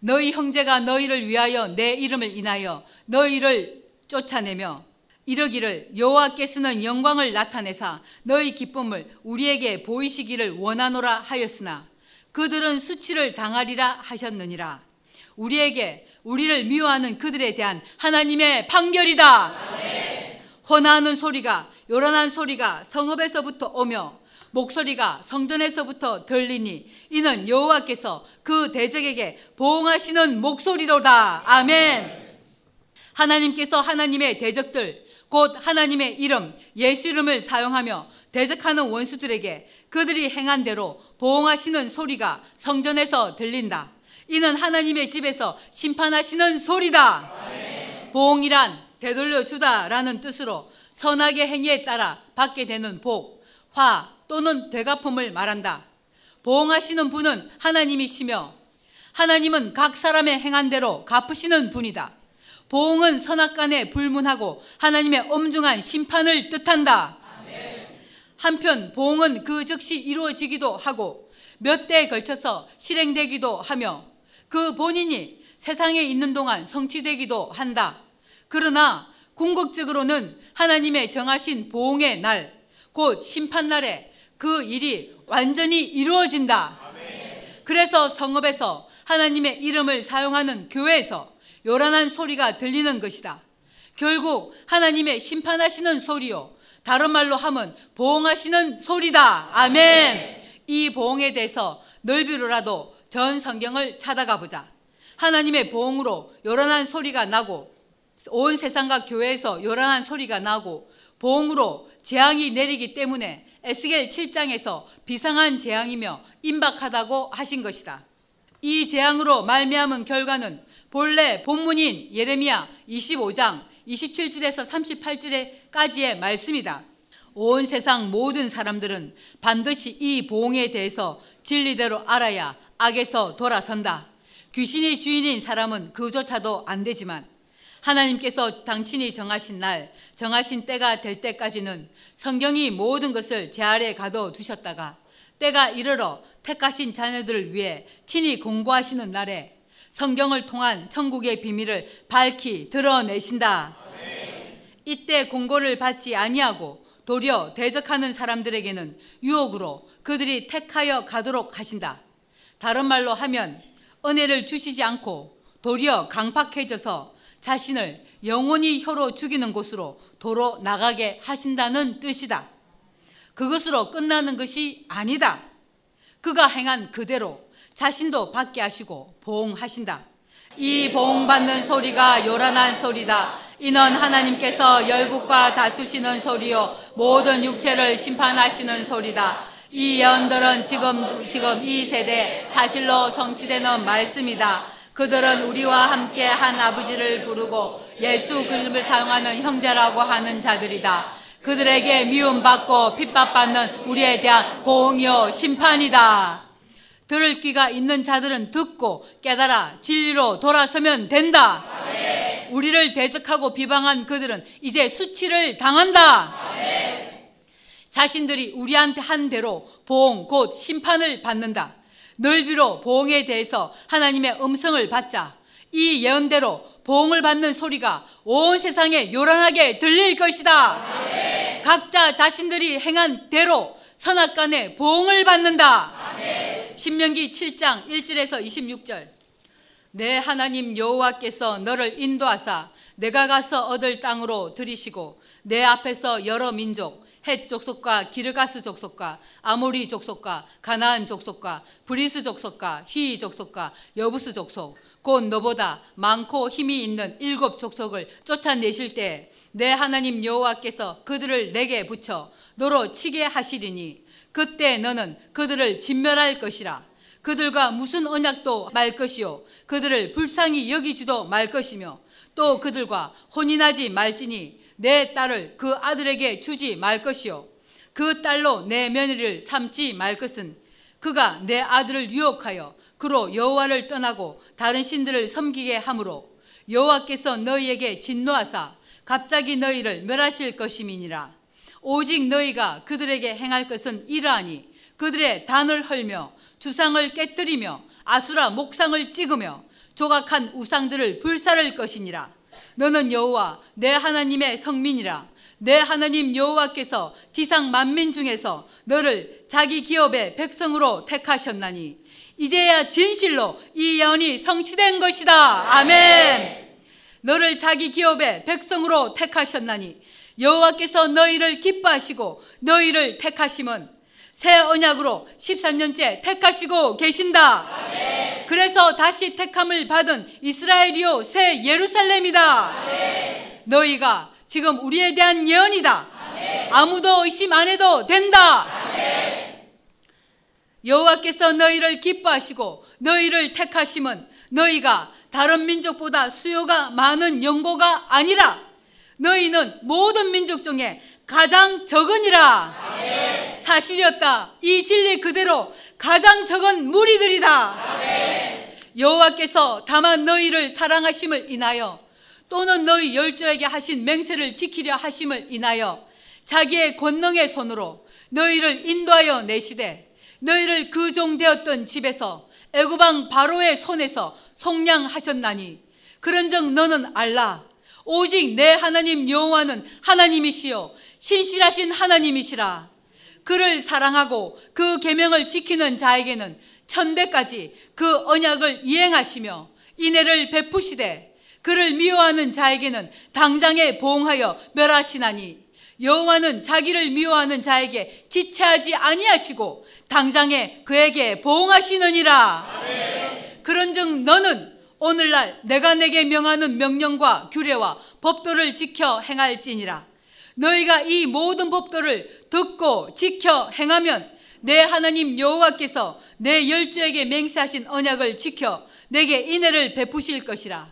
너희 형제가 너희를 위하여 내 이름을 인하여 너희를 쫓아내며 이러기를 여호와께서는 영광을 나타내사 너희 기쁨을 우리에게 보이시기를 원하노라 하였으나 그들은 수치를 당하리라 하셨느니라. 우리에게 우리를 미워하는 그들에 대한 하나님의 판결이다. 혼하는 소리가 요란한 소리가 성읍에서부터 오며 목소리가 성전에서부터 들리니 이는 여호와께서 그 대적에게 보응하시는 목소리로다. 아멘. 하나님께서 하나님의 대적들 곧 하나님의 이름 예수 이름을 사용하며 대적하는 원수들에게 그들이 행한 대로 보응하시는 소리가 성전에서 들린다. 이는 하나님의 집에서 심판하시는 소리다. 보응이란 되돌려 주다라는 뜻으로 선하게 행위에 따라 받게 되는 복, 화 또는 되갚음을 말한다. 보응하시는 분은 하나님이시며 하나님은 각 사람의 행한 대로 갚으시는 분이다. 보응은 선악간에 불문하고 하나님의 엄중한 심판을 뜻한다. 한편 보응은 그 즉시 이루어지기도 하고 몇 대에 걸쳐서 실행되기도 하며 그 본인이 세상에 있는 동안 성취되기도 한다. 그러나 궁극적으로는 하나님의 정하신 보응의 날, 곧 심판날에 그 일이 완전히 이루어진다. 그래서 성읍에서 하나님의 이름을 사용하는 교회에서 요란한 소리가 들리는 것이다. 결국 하나님의 심판하시는 소리요. 다른 말로 하면 보응하시는 소리다. 아멘. 이 보응에 대해서 넓이로라도 전 성경을 찾아가 보자. 하나님의 보응으로 요란한 소리가 나고 온 세상과 교회에서 요란한 소리가 나고 보응으로 재앙이 내리기 때문에 에스겔 7장에서 비상한 재앙이며 임박하다고 하신 것이다. 이 재앙으로 말미암은 결과는 본래 본문인 예레미야 25장 27절에서 38절까지의 말씀이다. 온 세상 모든 사람들은 반드시 이 보응에 대해서 진리대로 알아야 악에서 돌아선다. 귀신이 주인인 사람은 그조차도 안 되지만 하나님께서 당신이 정하신 날, 정하신 때가 될 때까지는 성경이 모든 것을 제 아래 가둬 두셨다가 때가 이르러 택하신 자녀들을 위해 친히 공부하시는 날에 성경을 통한 천국의 비밀을 밝히 드러내신다. 이때 공고를 받지 아니하고 도리어 대적하는 사람들에게는 유혹으로 그들이 택하여 가도록 하신다. 다른 말로 하면 은혜를 주시지 않고 도리어 강팍해져서 자신을 영원히 혀로 죽이는 곳으로 도로 나가게 하신다는 뜻이다. 그것으로 끝나는 것이 아니다. 그가 행한 그대로 자신도 받게 하시고 보응하신다. 이 보응받는 소리가 요란한 소리다. 이는 하나님께서 열국과 다투시는 소리요 모든 육체를 심판하시는 소리다. 이 예언들은 지금 지금 이 세대 사실로 성취되는 말씀이다. 그들은 우리와 함께 한 아버지를 부르고 예수 그림을 사용하는 형제라고 하는 자들이다. 그들에게 미움받고 핍박받는 우리에 대한 보응이요 심판이다. 들을 귀가 있는 자들은 듣고 깨달아 진리로 돌아서면 된다. 아멘. 우리를 대적하고 비방한 그들은 이제 수치를 당한다. 아멘. 자신들이 우리한테 한 대로 보응 곧 심판을 받는다. 넓이로 보응에 대해서 하나님의 음성을 받자. 이 예언대로 보응을 받는 소리가 온 세상에 요란하게 들릴 것이다. 아멘. 각자 자신들이 행한 대로 선악간에 보응을 받는다. 아멘. 신명기 7장 1절에서 26절. 네 하나님 여호와께서 너를 인도하사 네가 가서 얻을 땅으로 들이시고 네 앞에서 여러 민족 헷 족속과 기르가스 족속과 아모리 족속과 가나안 족속과 브리스 족속과 히위 족속과 여부스 족속 곧 너보다 많고 힘이 있는 일곱 족속을 쫓아내실 때 네 하나님 여호와께서 그들을 네게 붙여 너로 치게 하시리니 그때 너는 그들을 진멸할 것이라. 그들과 무슨 언약도 말 것이요. 그들을 불쌍히 여기지도 말 것이며 또 그들과 혼인하지 말지니 내 딸을 그 아들에게 주지 말 것이요. 그 딸로 내 며느리를 삼지 말 것은 그가 내 아들을 유혹하여 그로 여호와를 떠나고 다른 신들을 섬기게 하므로 여호와께서 너희에게 진노하사 갑자기 너희를 멸하실 것임이니라 오직 너희가 그들에게 행할 것은 이러하니 그들의 단을 헐며 주상을 깨뜨리며 아수라 목상을 찍으며 조각한 우상들을 불사를 것이니라. 너는 여호와 내 하나님의 성민이라. 내 하나님 여호와께서 지상 만민 중에서 너를 자기 기업의 백성으로 택하셨나니 이제야 진실로 이 예언이 성취된 것이다. 아멘. 너를 자기 기업의 백성으로 택하셨나니 여호와께서 너희를 기뻐하시고 너희를 택하심은 새 언약으로 13년째 택하시고 계신다. 아멘. 그래서 다시 택함을 받은 이스라엘이요 새 예루살렘이다. 아멘. 너희가 지금 우리에 대한 예언이다. 아멘. 아무도 의심 안 해도 된다. 여호와께서 너희를 기뻐하시고 너희를 택하심은 너희가 다른 민족보다 수요가 많은 연고가 아니라 너희는 모든 민족 중에 가장 적으니라. 아멘. 사실이었다. 이 진리 그대로 가장 적은 무리들이다. 여호와께서 다만 너희를 사랑하심을 인하여 또는 너희 열조에게 하신 맹세를 지키려 하심을 인하여 자기의 권능의 손으로 너희를 인도하여 내시되 너희를 그 종 되었던 집에서 애굽왕 바로의 손에서 속량하셨나니 그런즉 너는 알라 오직 내 하나님 여호와는 하나님이시요 신실하신 하나님이시라. 그를 사랑하고 그 계명을 지키는 자에게는 천대까지 그 언약을 이행하시며 인애를 베푸시되 그를 미워하는 자에게는 당장에 보응하여 멸하시나니 여호와는 자기를 미워하는 자에게 지체하지 아니하시고 당장에 그에게 보응하시느니라. 그런즉 너는 오늘날 내가 내게 명하는 명령과 규례와 법도를 지켜 행할지니라. 너희가 이 모든 법도를 듣고 지켜 행하면 내 하나님 여호와께서 내 열주에게 맹세하신 언약을 지켜 내게 인애를 베푸실 것이라.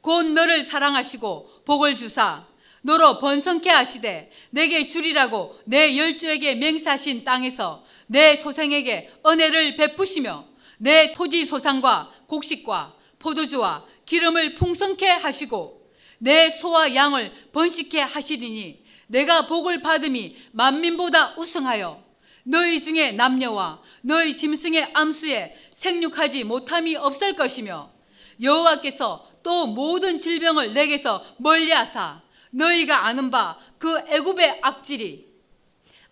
곧 너를 사랑하시고 복을 주사 너로 번성케 하시되 내게 주리라고 내 열주에게 맹세하신 땅에서 내 소생에게 은혜를 베푸시며 내 토지 소상과 곡식과 포도주와 기름을 풍성케 하시고 내 소와 양을 번식케 하시리니 내가 복을 받음이 만민보다 우승하여 너희 중에 남녀와 너희 짐승의 암수에 생육하지 못함이 없을 것이며 여호와께서 또 모든 질병을 내게서 멀리하사 너희가 아는 바 그 애굽의 악질이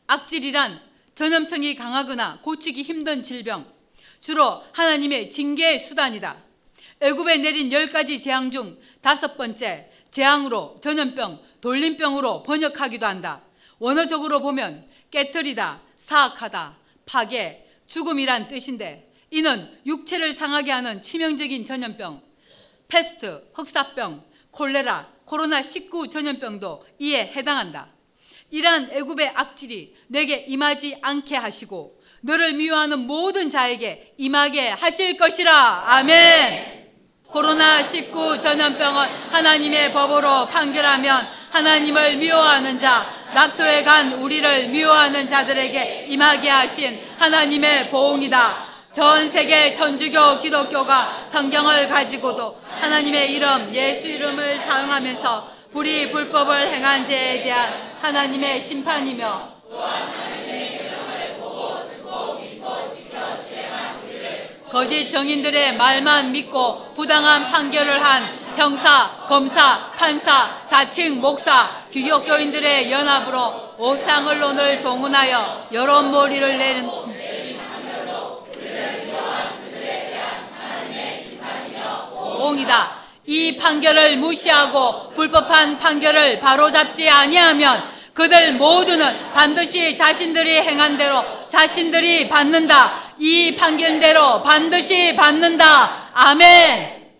악질이란 전염성이 강하거나 고치기 힘든 질병 주로 하나님의 징계의 수단이다. 애굽에 내린 열 가지 재앙 중 다섯 번째 재앙으로 전염병, 돌림병으로 번역하기도 한다. 원어적으로 보면 깨뜨리다, 사악하다, 파괴, 죽음이란 뜻인데 이는 육체를 상하게 하는 치명적인 전염병, 패스트, 흑사병, 콜레라, 코로나19 전염병도 이에 해당한다. 이러한 애굽의 악질이 내게 임하지 않게 하시고 너를 미워하는 모든 자에게 임하게 하실 것이라. 아멘. 코로나19 전염병은 하나님의 법으로 판결하면 하나님을 미워하는 자, 낙도에 간 우리를 미워하는 자들에게 임하게 하신 하나님의 보응이다. 전 세계 천주교 기독교가 성경을 가지고도 하나님의 이름 예수 이름을 사용하면서 불이 불법을 행한 죄에 대한 하나님의 심판이며 거짓 정인들의 말만 믿고 부당한 판결을 한 형사, 검사, 판사, 자칭 목사, 규격교인들의 연합으로 오상언론을 동원하여 여론몰이를 내는 옹이다. 이 판결을 무시하고 불법한 판결을 바로잡지 아니하면 그들 모두는 반드시 자신들이 행한 대로 자신들이 받는다. 이 판결대로 반드시 받는다. 아멘.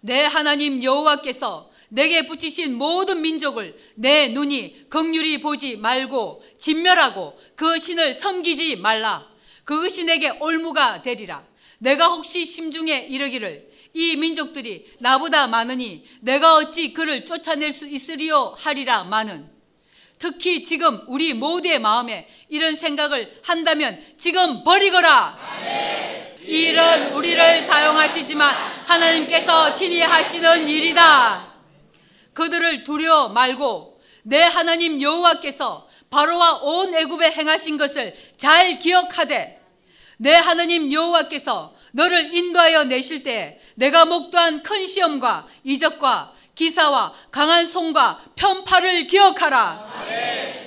내 하나님 여호와께서 내게 붙이신 모든 민족을 내 눈이 극률이 보지 말고 진멸하고 그 신을 섬기지 말라. 그것이 내게 올무가 되리라. 내가 혹시 심중에 이르기를 이 민족들이 나보다 많으니 내가 어찌 그를 쫓아낼 수 있으리요 하리라 마는 특히 지금 우리 모두의 마음에 이런 생각을 한다면 지금 버리거라. 이런 우리를 사용하시지만 하나님께서 친히 하시는 일이다. 그들을 두려워 말고 내 하나님 여호와께서 바로와 온 애굽에 행하신 것을 잘 기억하되 내 하나님 여호와께서 너를 인도하여 내실 때 내가 목도한 큰 시험과 이적과 기사와 강한 손과 편파를 기억하라.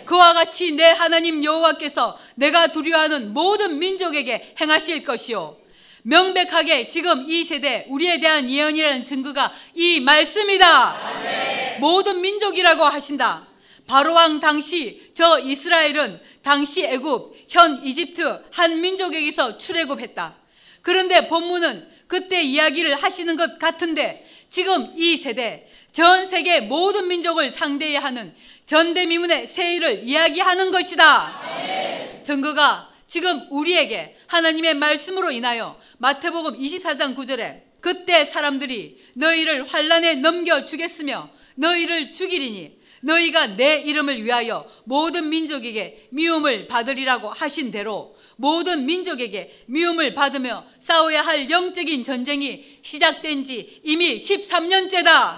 그와 같이 내 하나님 여호와께서 내가 두려워하는 모든 민족에게 행하실 것이요. 명백하게 지금 이 세대 우리에 대한 예언이라는 증거가 이 말씀이다. 모든 민족이라고 하신다. 바로왕 당시 저 이스라엘은 당시 애굽, 현 이집트 한 민족에게서 출애굽했다. 그런데 본문은 그때 이야기를 하시는 것 같은데 지금 이 세대 전 세계 모든 민족을 상대해야 하는 전대미문의 세일을 이야기하는 것이다. 증거가 지금 우리에게 하나님의 말씀으로 인하여 마태복음 24장 9절에 그때 사람들이 너희를 환란에 넘겨 주겠으며 너희를 죽이리니 너희가 내 이름을 위하여 모든 민족에게 미움을 받으리라고 하신 대로 모든 민족에게 미움을 받으며 싸워야 할 영적인 전쟁이 시작된 지 이미 13년째다.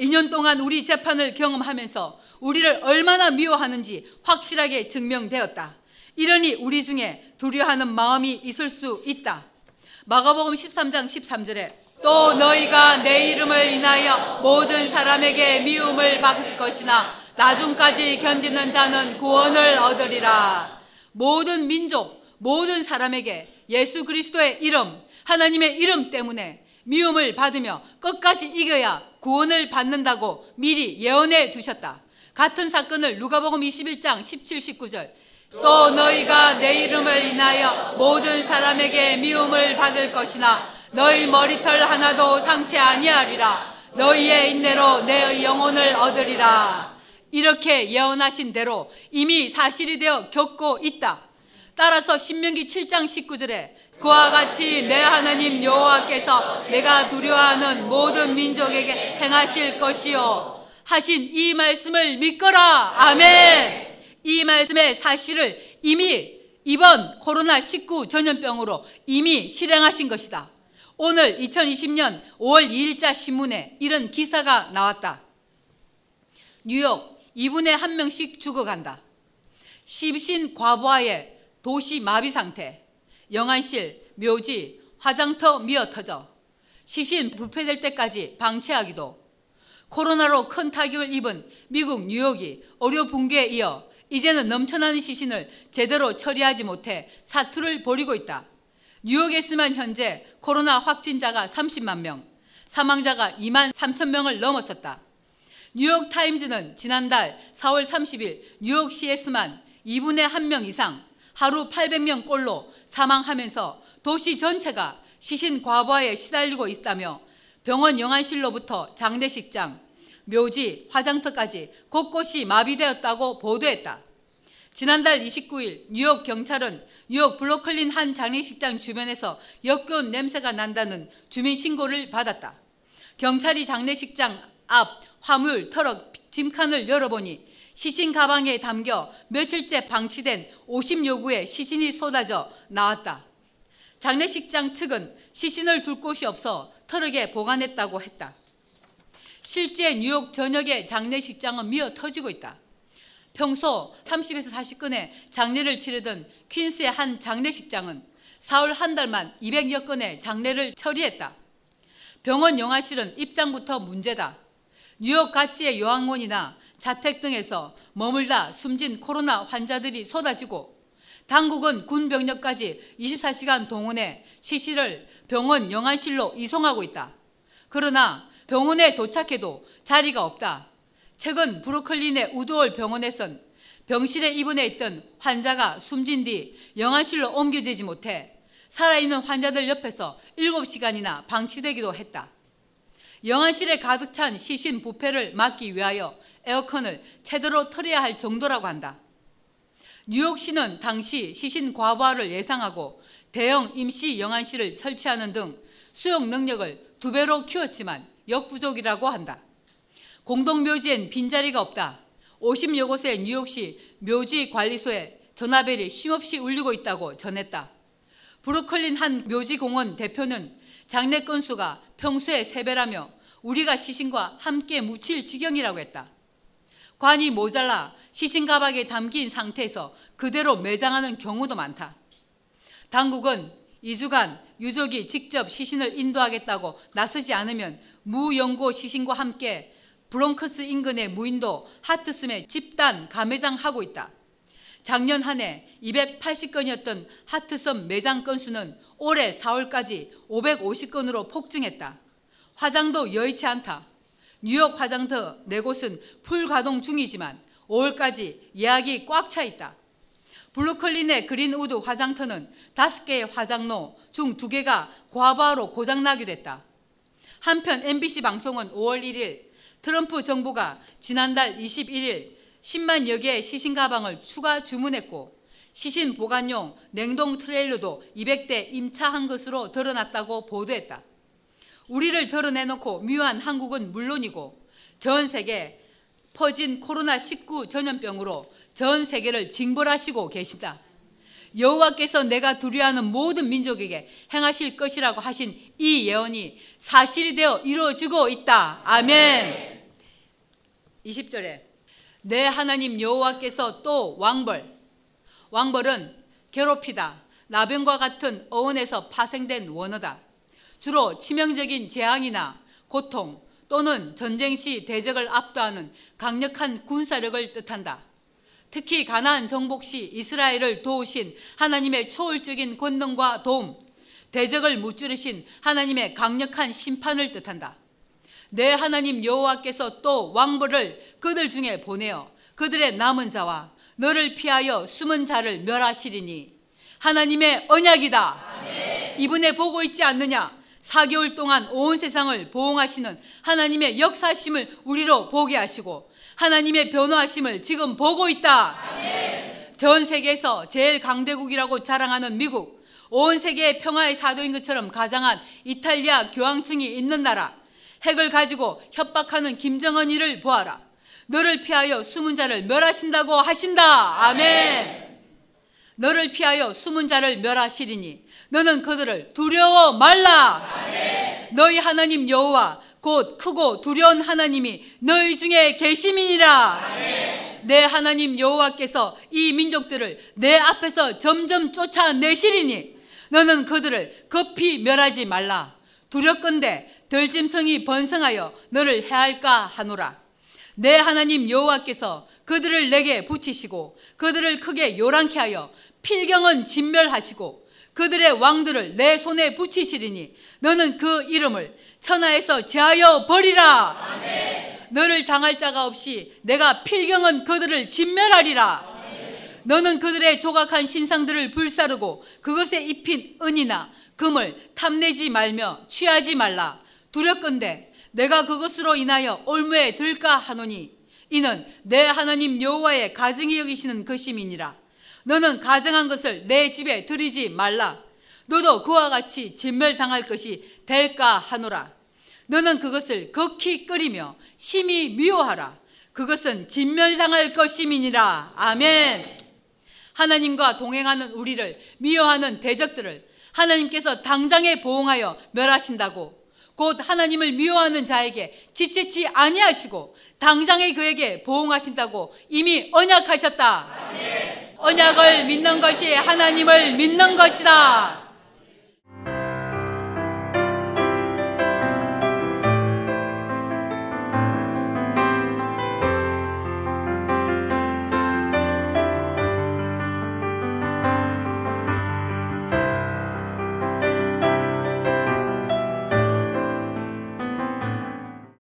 2년 동안 우리 재판을 경험하면서 우리를 얼마나 미워하는지 확실하게 증명되었다. 이러니 우리 중에 두려워하는 마음이 있을 수 있다. 마가복음 13장 13절에 또 너희가 내 이름을 인하여 모든 사람에게 미움을 받을 것이나 나중까지 견디는 자는 구원을 얻으리라. 모든 민족, 모든 사람에게 예수 그리스도의 이름, 하나님의 이름 때문에 미움을 받으며 끝까지 이겨야 구원을 받는다고 미리 예언해 두셨다. 같은 사건을 누가복음 21장 17, 19절. 또 너희가 내 이름을 인하여 모든 사람에게 미움을 받을 것이나 너희 머리털 하나도 상치 아니하리라. 너희의 인내로 내 영혼을 얻으리라 이렇게 예언하신 대로 이미 사실이 되어 겪고 있다 따라서 신명기 7장 19절에 그와 같이 내 하나님 여호와께서 내가 두려워하는 모든 민족에게 행하실 것이요 하신 이 말씀을 믿거라 아멘 이 말씀의 사실을 이미 이번 코로나19 전염병으로 이미 실행하신 것이다. 오늘 2020년 5월 2일자 신문에 이런 기사가 나왔다. 뉴욕 2분의 1명씩 죽어간다. 시신 과부하의 도시 마비 상태, 영안실, 묘지, 화장터 미어 터져 시신 불패될 때까지 방치하기도 코로나로 큰 타격을 입은 미국 뉴욕이 의료 붕괴에 이어 이제는 넘쳐나는 시신을 제대로 처리하지 못해 사투를 벌이고 있다. 뉴욕에서만 현재 코로나 확진자가 30만 명, 사망자가 2만 3천 명을 넘었었다. 뉴욕 타임즈는 지난달 4월 30일 뉴욕시에서만 2분의 1명 이상 하루 800명 꼴로 사망하면서 도시 전체가 시신 과부하에 시달리고 있다며 병원 영안실로부터 장례식장, 묘지, 화장터까지 곳곳이 마비되었다고 보도했다. 지난달 29일 뉴욕 경찰은 뉴욕 블로클린 한 장례식장 주변에서 역겨운 냄새가 난다는 주민 신고를 받았다. 경찰이 장례식장 앞 화물, 트럭, 짐칸을 열어보니 시신 가방에 담겨 며칠째 방치된 50여 구의 시신이 쏟아져 나왔다. 장례식장 측은 시신을 둘 곳이 없어 트럭에 보관했다고 했다. 실제 뉴욕 전역의 장례식장은 미어 터지고 있다. 평소 30에서 40건의 장례를 치르던 퀸스의 한 장례식장은 4월 한 달만 200여 건의 장례를 처리했다. 병원 영화실은 입장부터 문제다. 뉴욕 가치의 요양원이나 자택 등에서 머물다 숨진 코로나 환자들이 쏟아지고 당국은 군 병력까지 24시간 동원해 시신을 병원 영안실로 이송하고 있다. 그러나 병원에 도착해도 자리가 없다. 최근 브루클린의 우드홀 병원에선 병실에 입원해 있던 환자가 숨진 뒤 영안실로 옮겨지지 못해 살아있는 환자들 옆에서 7시간이나 방치되기도 했다. 영안실에 가득 찬 시신 부패를 막기 위하여 에어컨을 제대로 틀어야 할 정도라고 한다. 뉴욕시는 당시 시신 과부하를 예상하고 대형 임시 영안실을 설치하는 등 수용 능력을 두 배로 키웠지만 역부족이라고 한다. 공동묘지엔 빈자리가 없다. 50여 곳의 뉴욕시 묘지 관리소에 전화벨이 쉼없이 울리고 있다고 전했다. 브루클린 한 묘지공원 대표는 장례 건수가 평소의 3배라며 우리가 시신과 함께 묻힐 지경이라고 했다. 관이 모자라 시신 가방에 담긴 상태에서 그대로 매장하는 경우도 많다. 당국은 2주간 유족이 직접 시신을 인도하겠다고 나서지 않으면 무연고 시신과 함께 브롱크스 인근의 무인도 하트섬에 집단 가매장하고 있다. 작년 한 해 280건이었던 하트섬 매장 건수는 올해 4월까지 550건으로 폭증했다. 화장도 여의치 않다. 뉴욕 화장터 네 곳은 풀 가동 중이지만 5월까지 예약이 꽉 차 있다. 브루클린의 그린우드 화장터는 5개의 화장로 중 2개가 과부하로 고장나기도 했다. 한편 MBC 방송은 5월 1일 트럼프 정부가 지난달 21일 10만여 개의 시신 가방을 추가 주문했고 시신 보관용 냉동 트레일러도 200대 임차한 것으로 드러났다고 보도했다. 우리를 드러내놓고 미워한 한국은 물론이고 전 세계 퍼진 코로나19 전염병으로 전 세계를 징벌하시고 계시다. 여호와께서 내가 두려워하는 모든 민족에게 행하실 것이라고 하신 이 예언이 사실이 되어 이루어지고 있다. 아멘. 20절에 내 하나님 여호와께서 또 왕벌 왕벌은 괴롭히다. 나병과 같은 어원에서 파생된 원어다. 주로 치명적인 재앙이나 고통 또는 전쟁 시 대적을 압도하는 강력한 군사력을 뜻한다. 특히 가나안 정복 시 이스라엘을 도우신 하나님의 초월적인 권능과 도움, 대적을 무찌르신 하나님의 강력한 심판을 뜻한다. 내 하나님 여호와께서 또 왕벌을 그들 중에 보내어 그들의 남은 자와 너를 피하여 숨은 자를 멸하시리니 하나님의 언약이다. 이분에 보고 있지 않느냐? 4개월 동안 온 세상을 보응하시는 하나님의 역사심을 우리로 보게 하시고 하나님의 변호하심을 지금 보고 있다. 전 세계에서 제일 강대국이라고 자랑하는 미국, 온 세계의 평화의 사도인 것처럼 가장한 이탈리아 교황층이 있는 나라, 핵을 가지고 협박하는 김정은이를 보아라. 너를 피하여 숨은 자를 멸하신다고 하신다. 아멘. 너를 피하여 숨은 자를 멸하시리니 너는 그들을 두려워 말라. 너희 하나님 여호와 곧 크고 두려운 하나님이 너희 중에 계심이니라. 내 하나님 여호와께서 이 민족들을 내 앞에서 점점 쫓아내시리니 너는 그들을 급히 멸하지 말라. 두렵건대 덜짐승이 번성하여 너를 해할까 하노라. 내 하나님 여호와께서 그들을 내게 붙이시고 그들을 크게 요란케 하여 필경은 진멸하시고 그들의 왕들을 내 손에 붙이시리니 너는 그 이름을 천하에서 제하여 버리라. 아멘. 너를 당할 자가 없이 내가 필경은 그들을 진멸하리라. 너는 그들의 조각한 신상들을 불사르고 그것에 입힌 은이나 금을 탐내지 말며 취하지 말라. 두렵건대 내가 그것으로 인하여 올무에 들까 하노니 이는 내 하나님 여호와의 가증히 여기시는 것임이니라. 너는 가증한 것을 내 집에 들이지 말라. 너도 그와 같이 진멸당할 것이 될까 하노라. 너는 그것을 극히 끓이며 심히 미워하라. 그것은 진멸당할 것임이니라. 아멘. 하나님과 동행하는 우리를 미워하는 대적들을 하나님께서 당장에 보응하여 멸하신다고 곧 하나님을 미워하는 자에게 지체치 아니하시고 당장에 그에게 보응하신다고 이미 언약하셨다. 아멘. 언약을 믿는 것이 하나님을 믿는 것이다.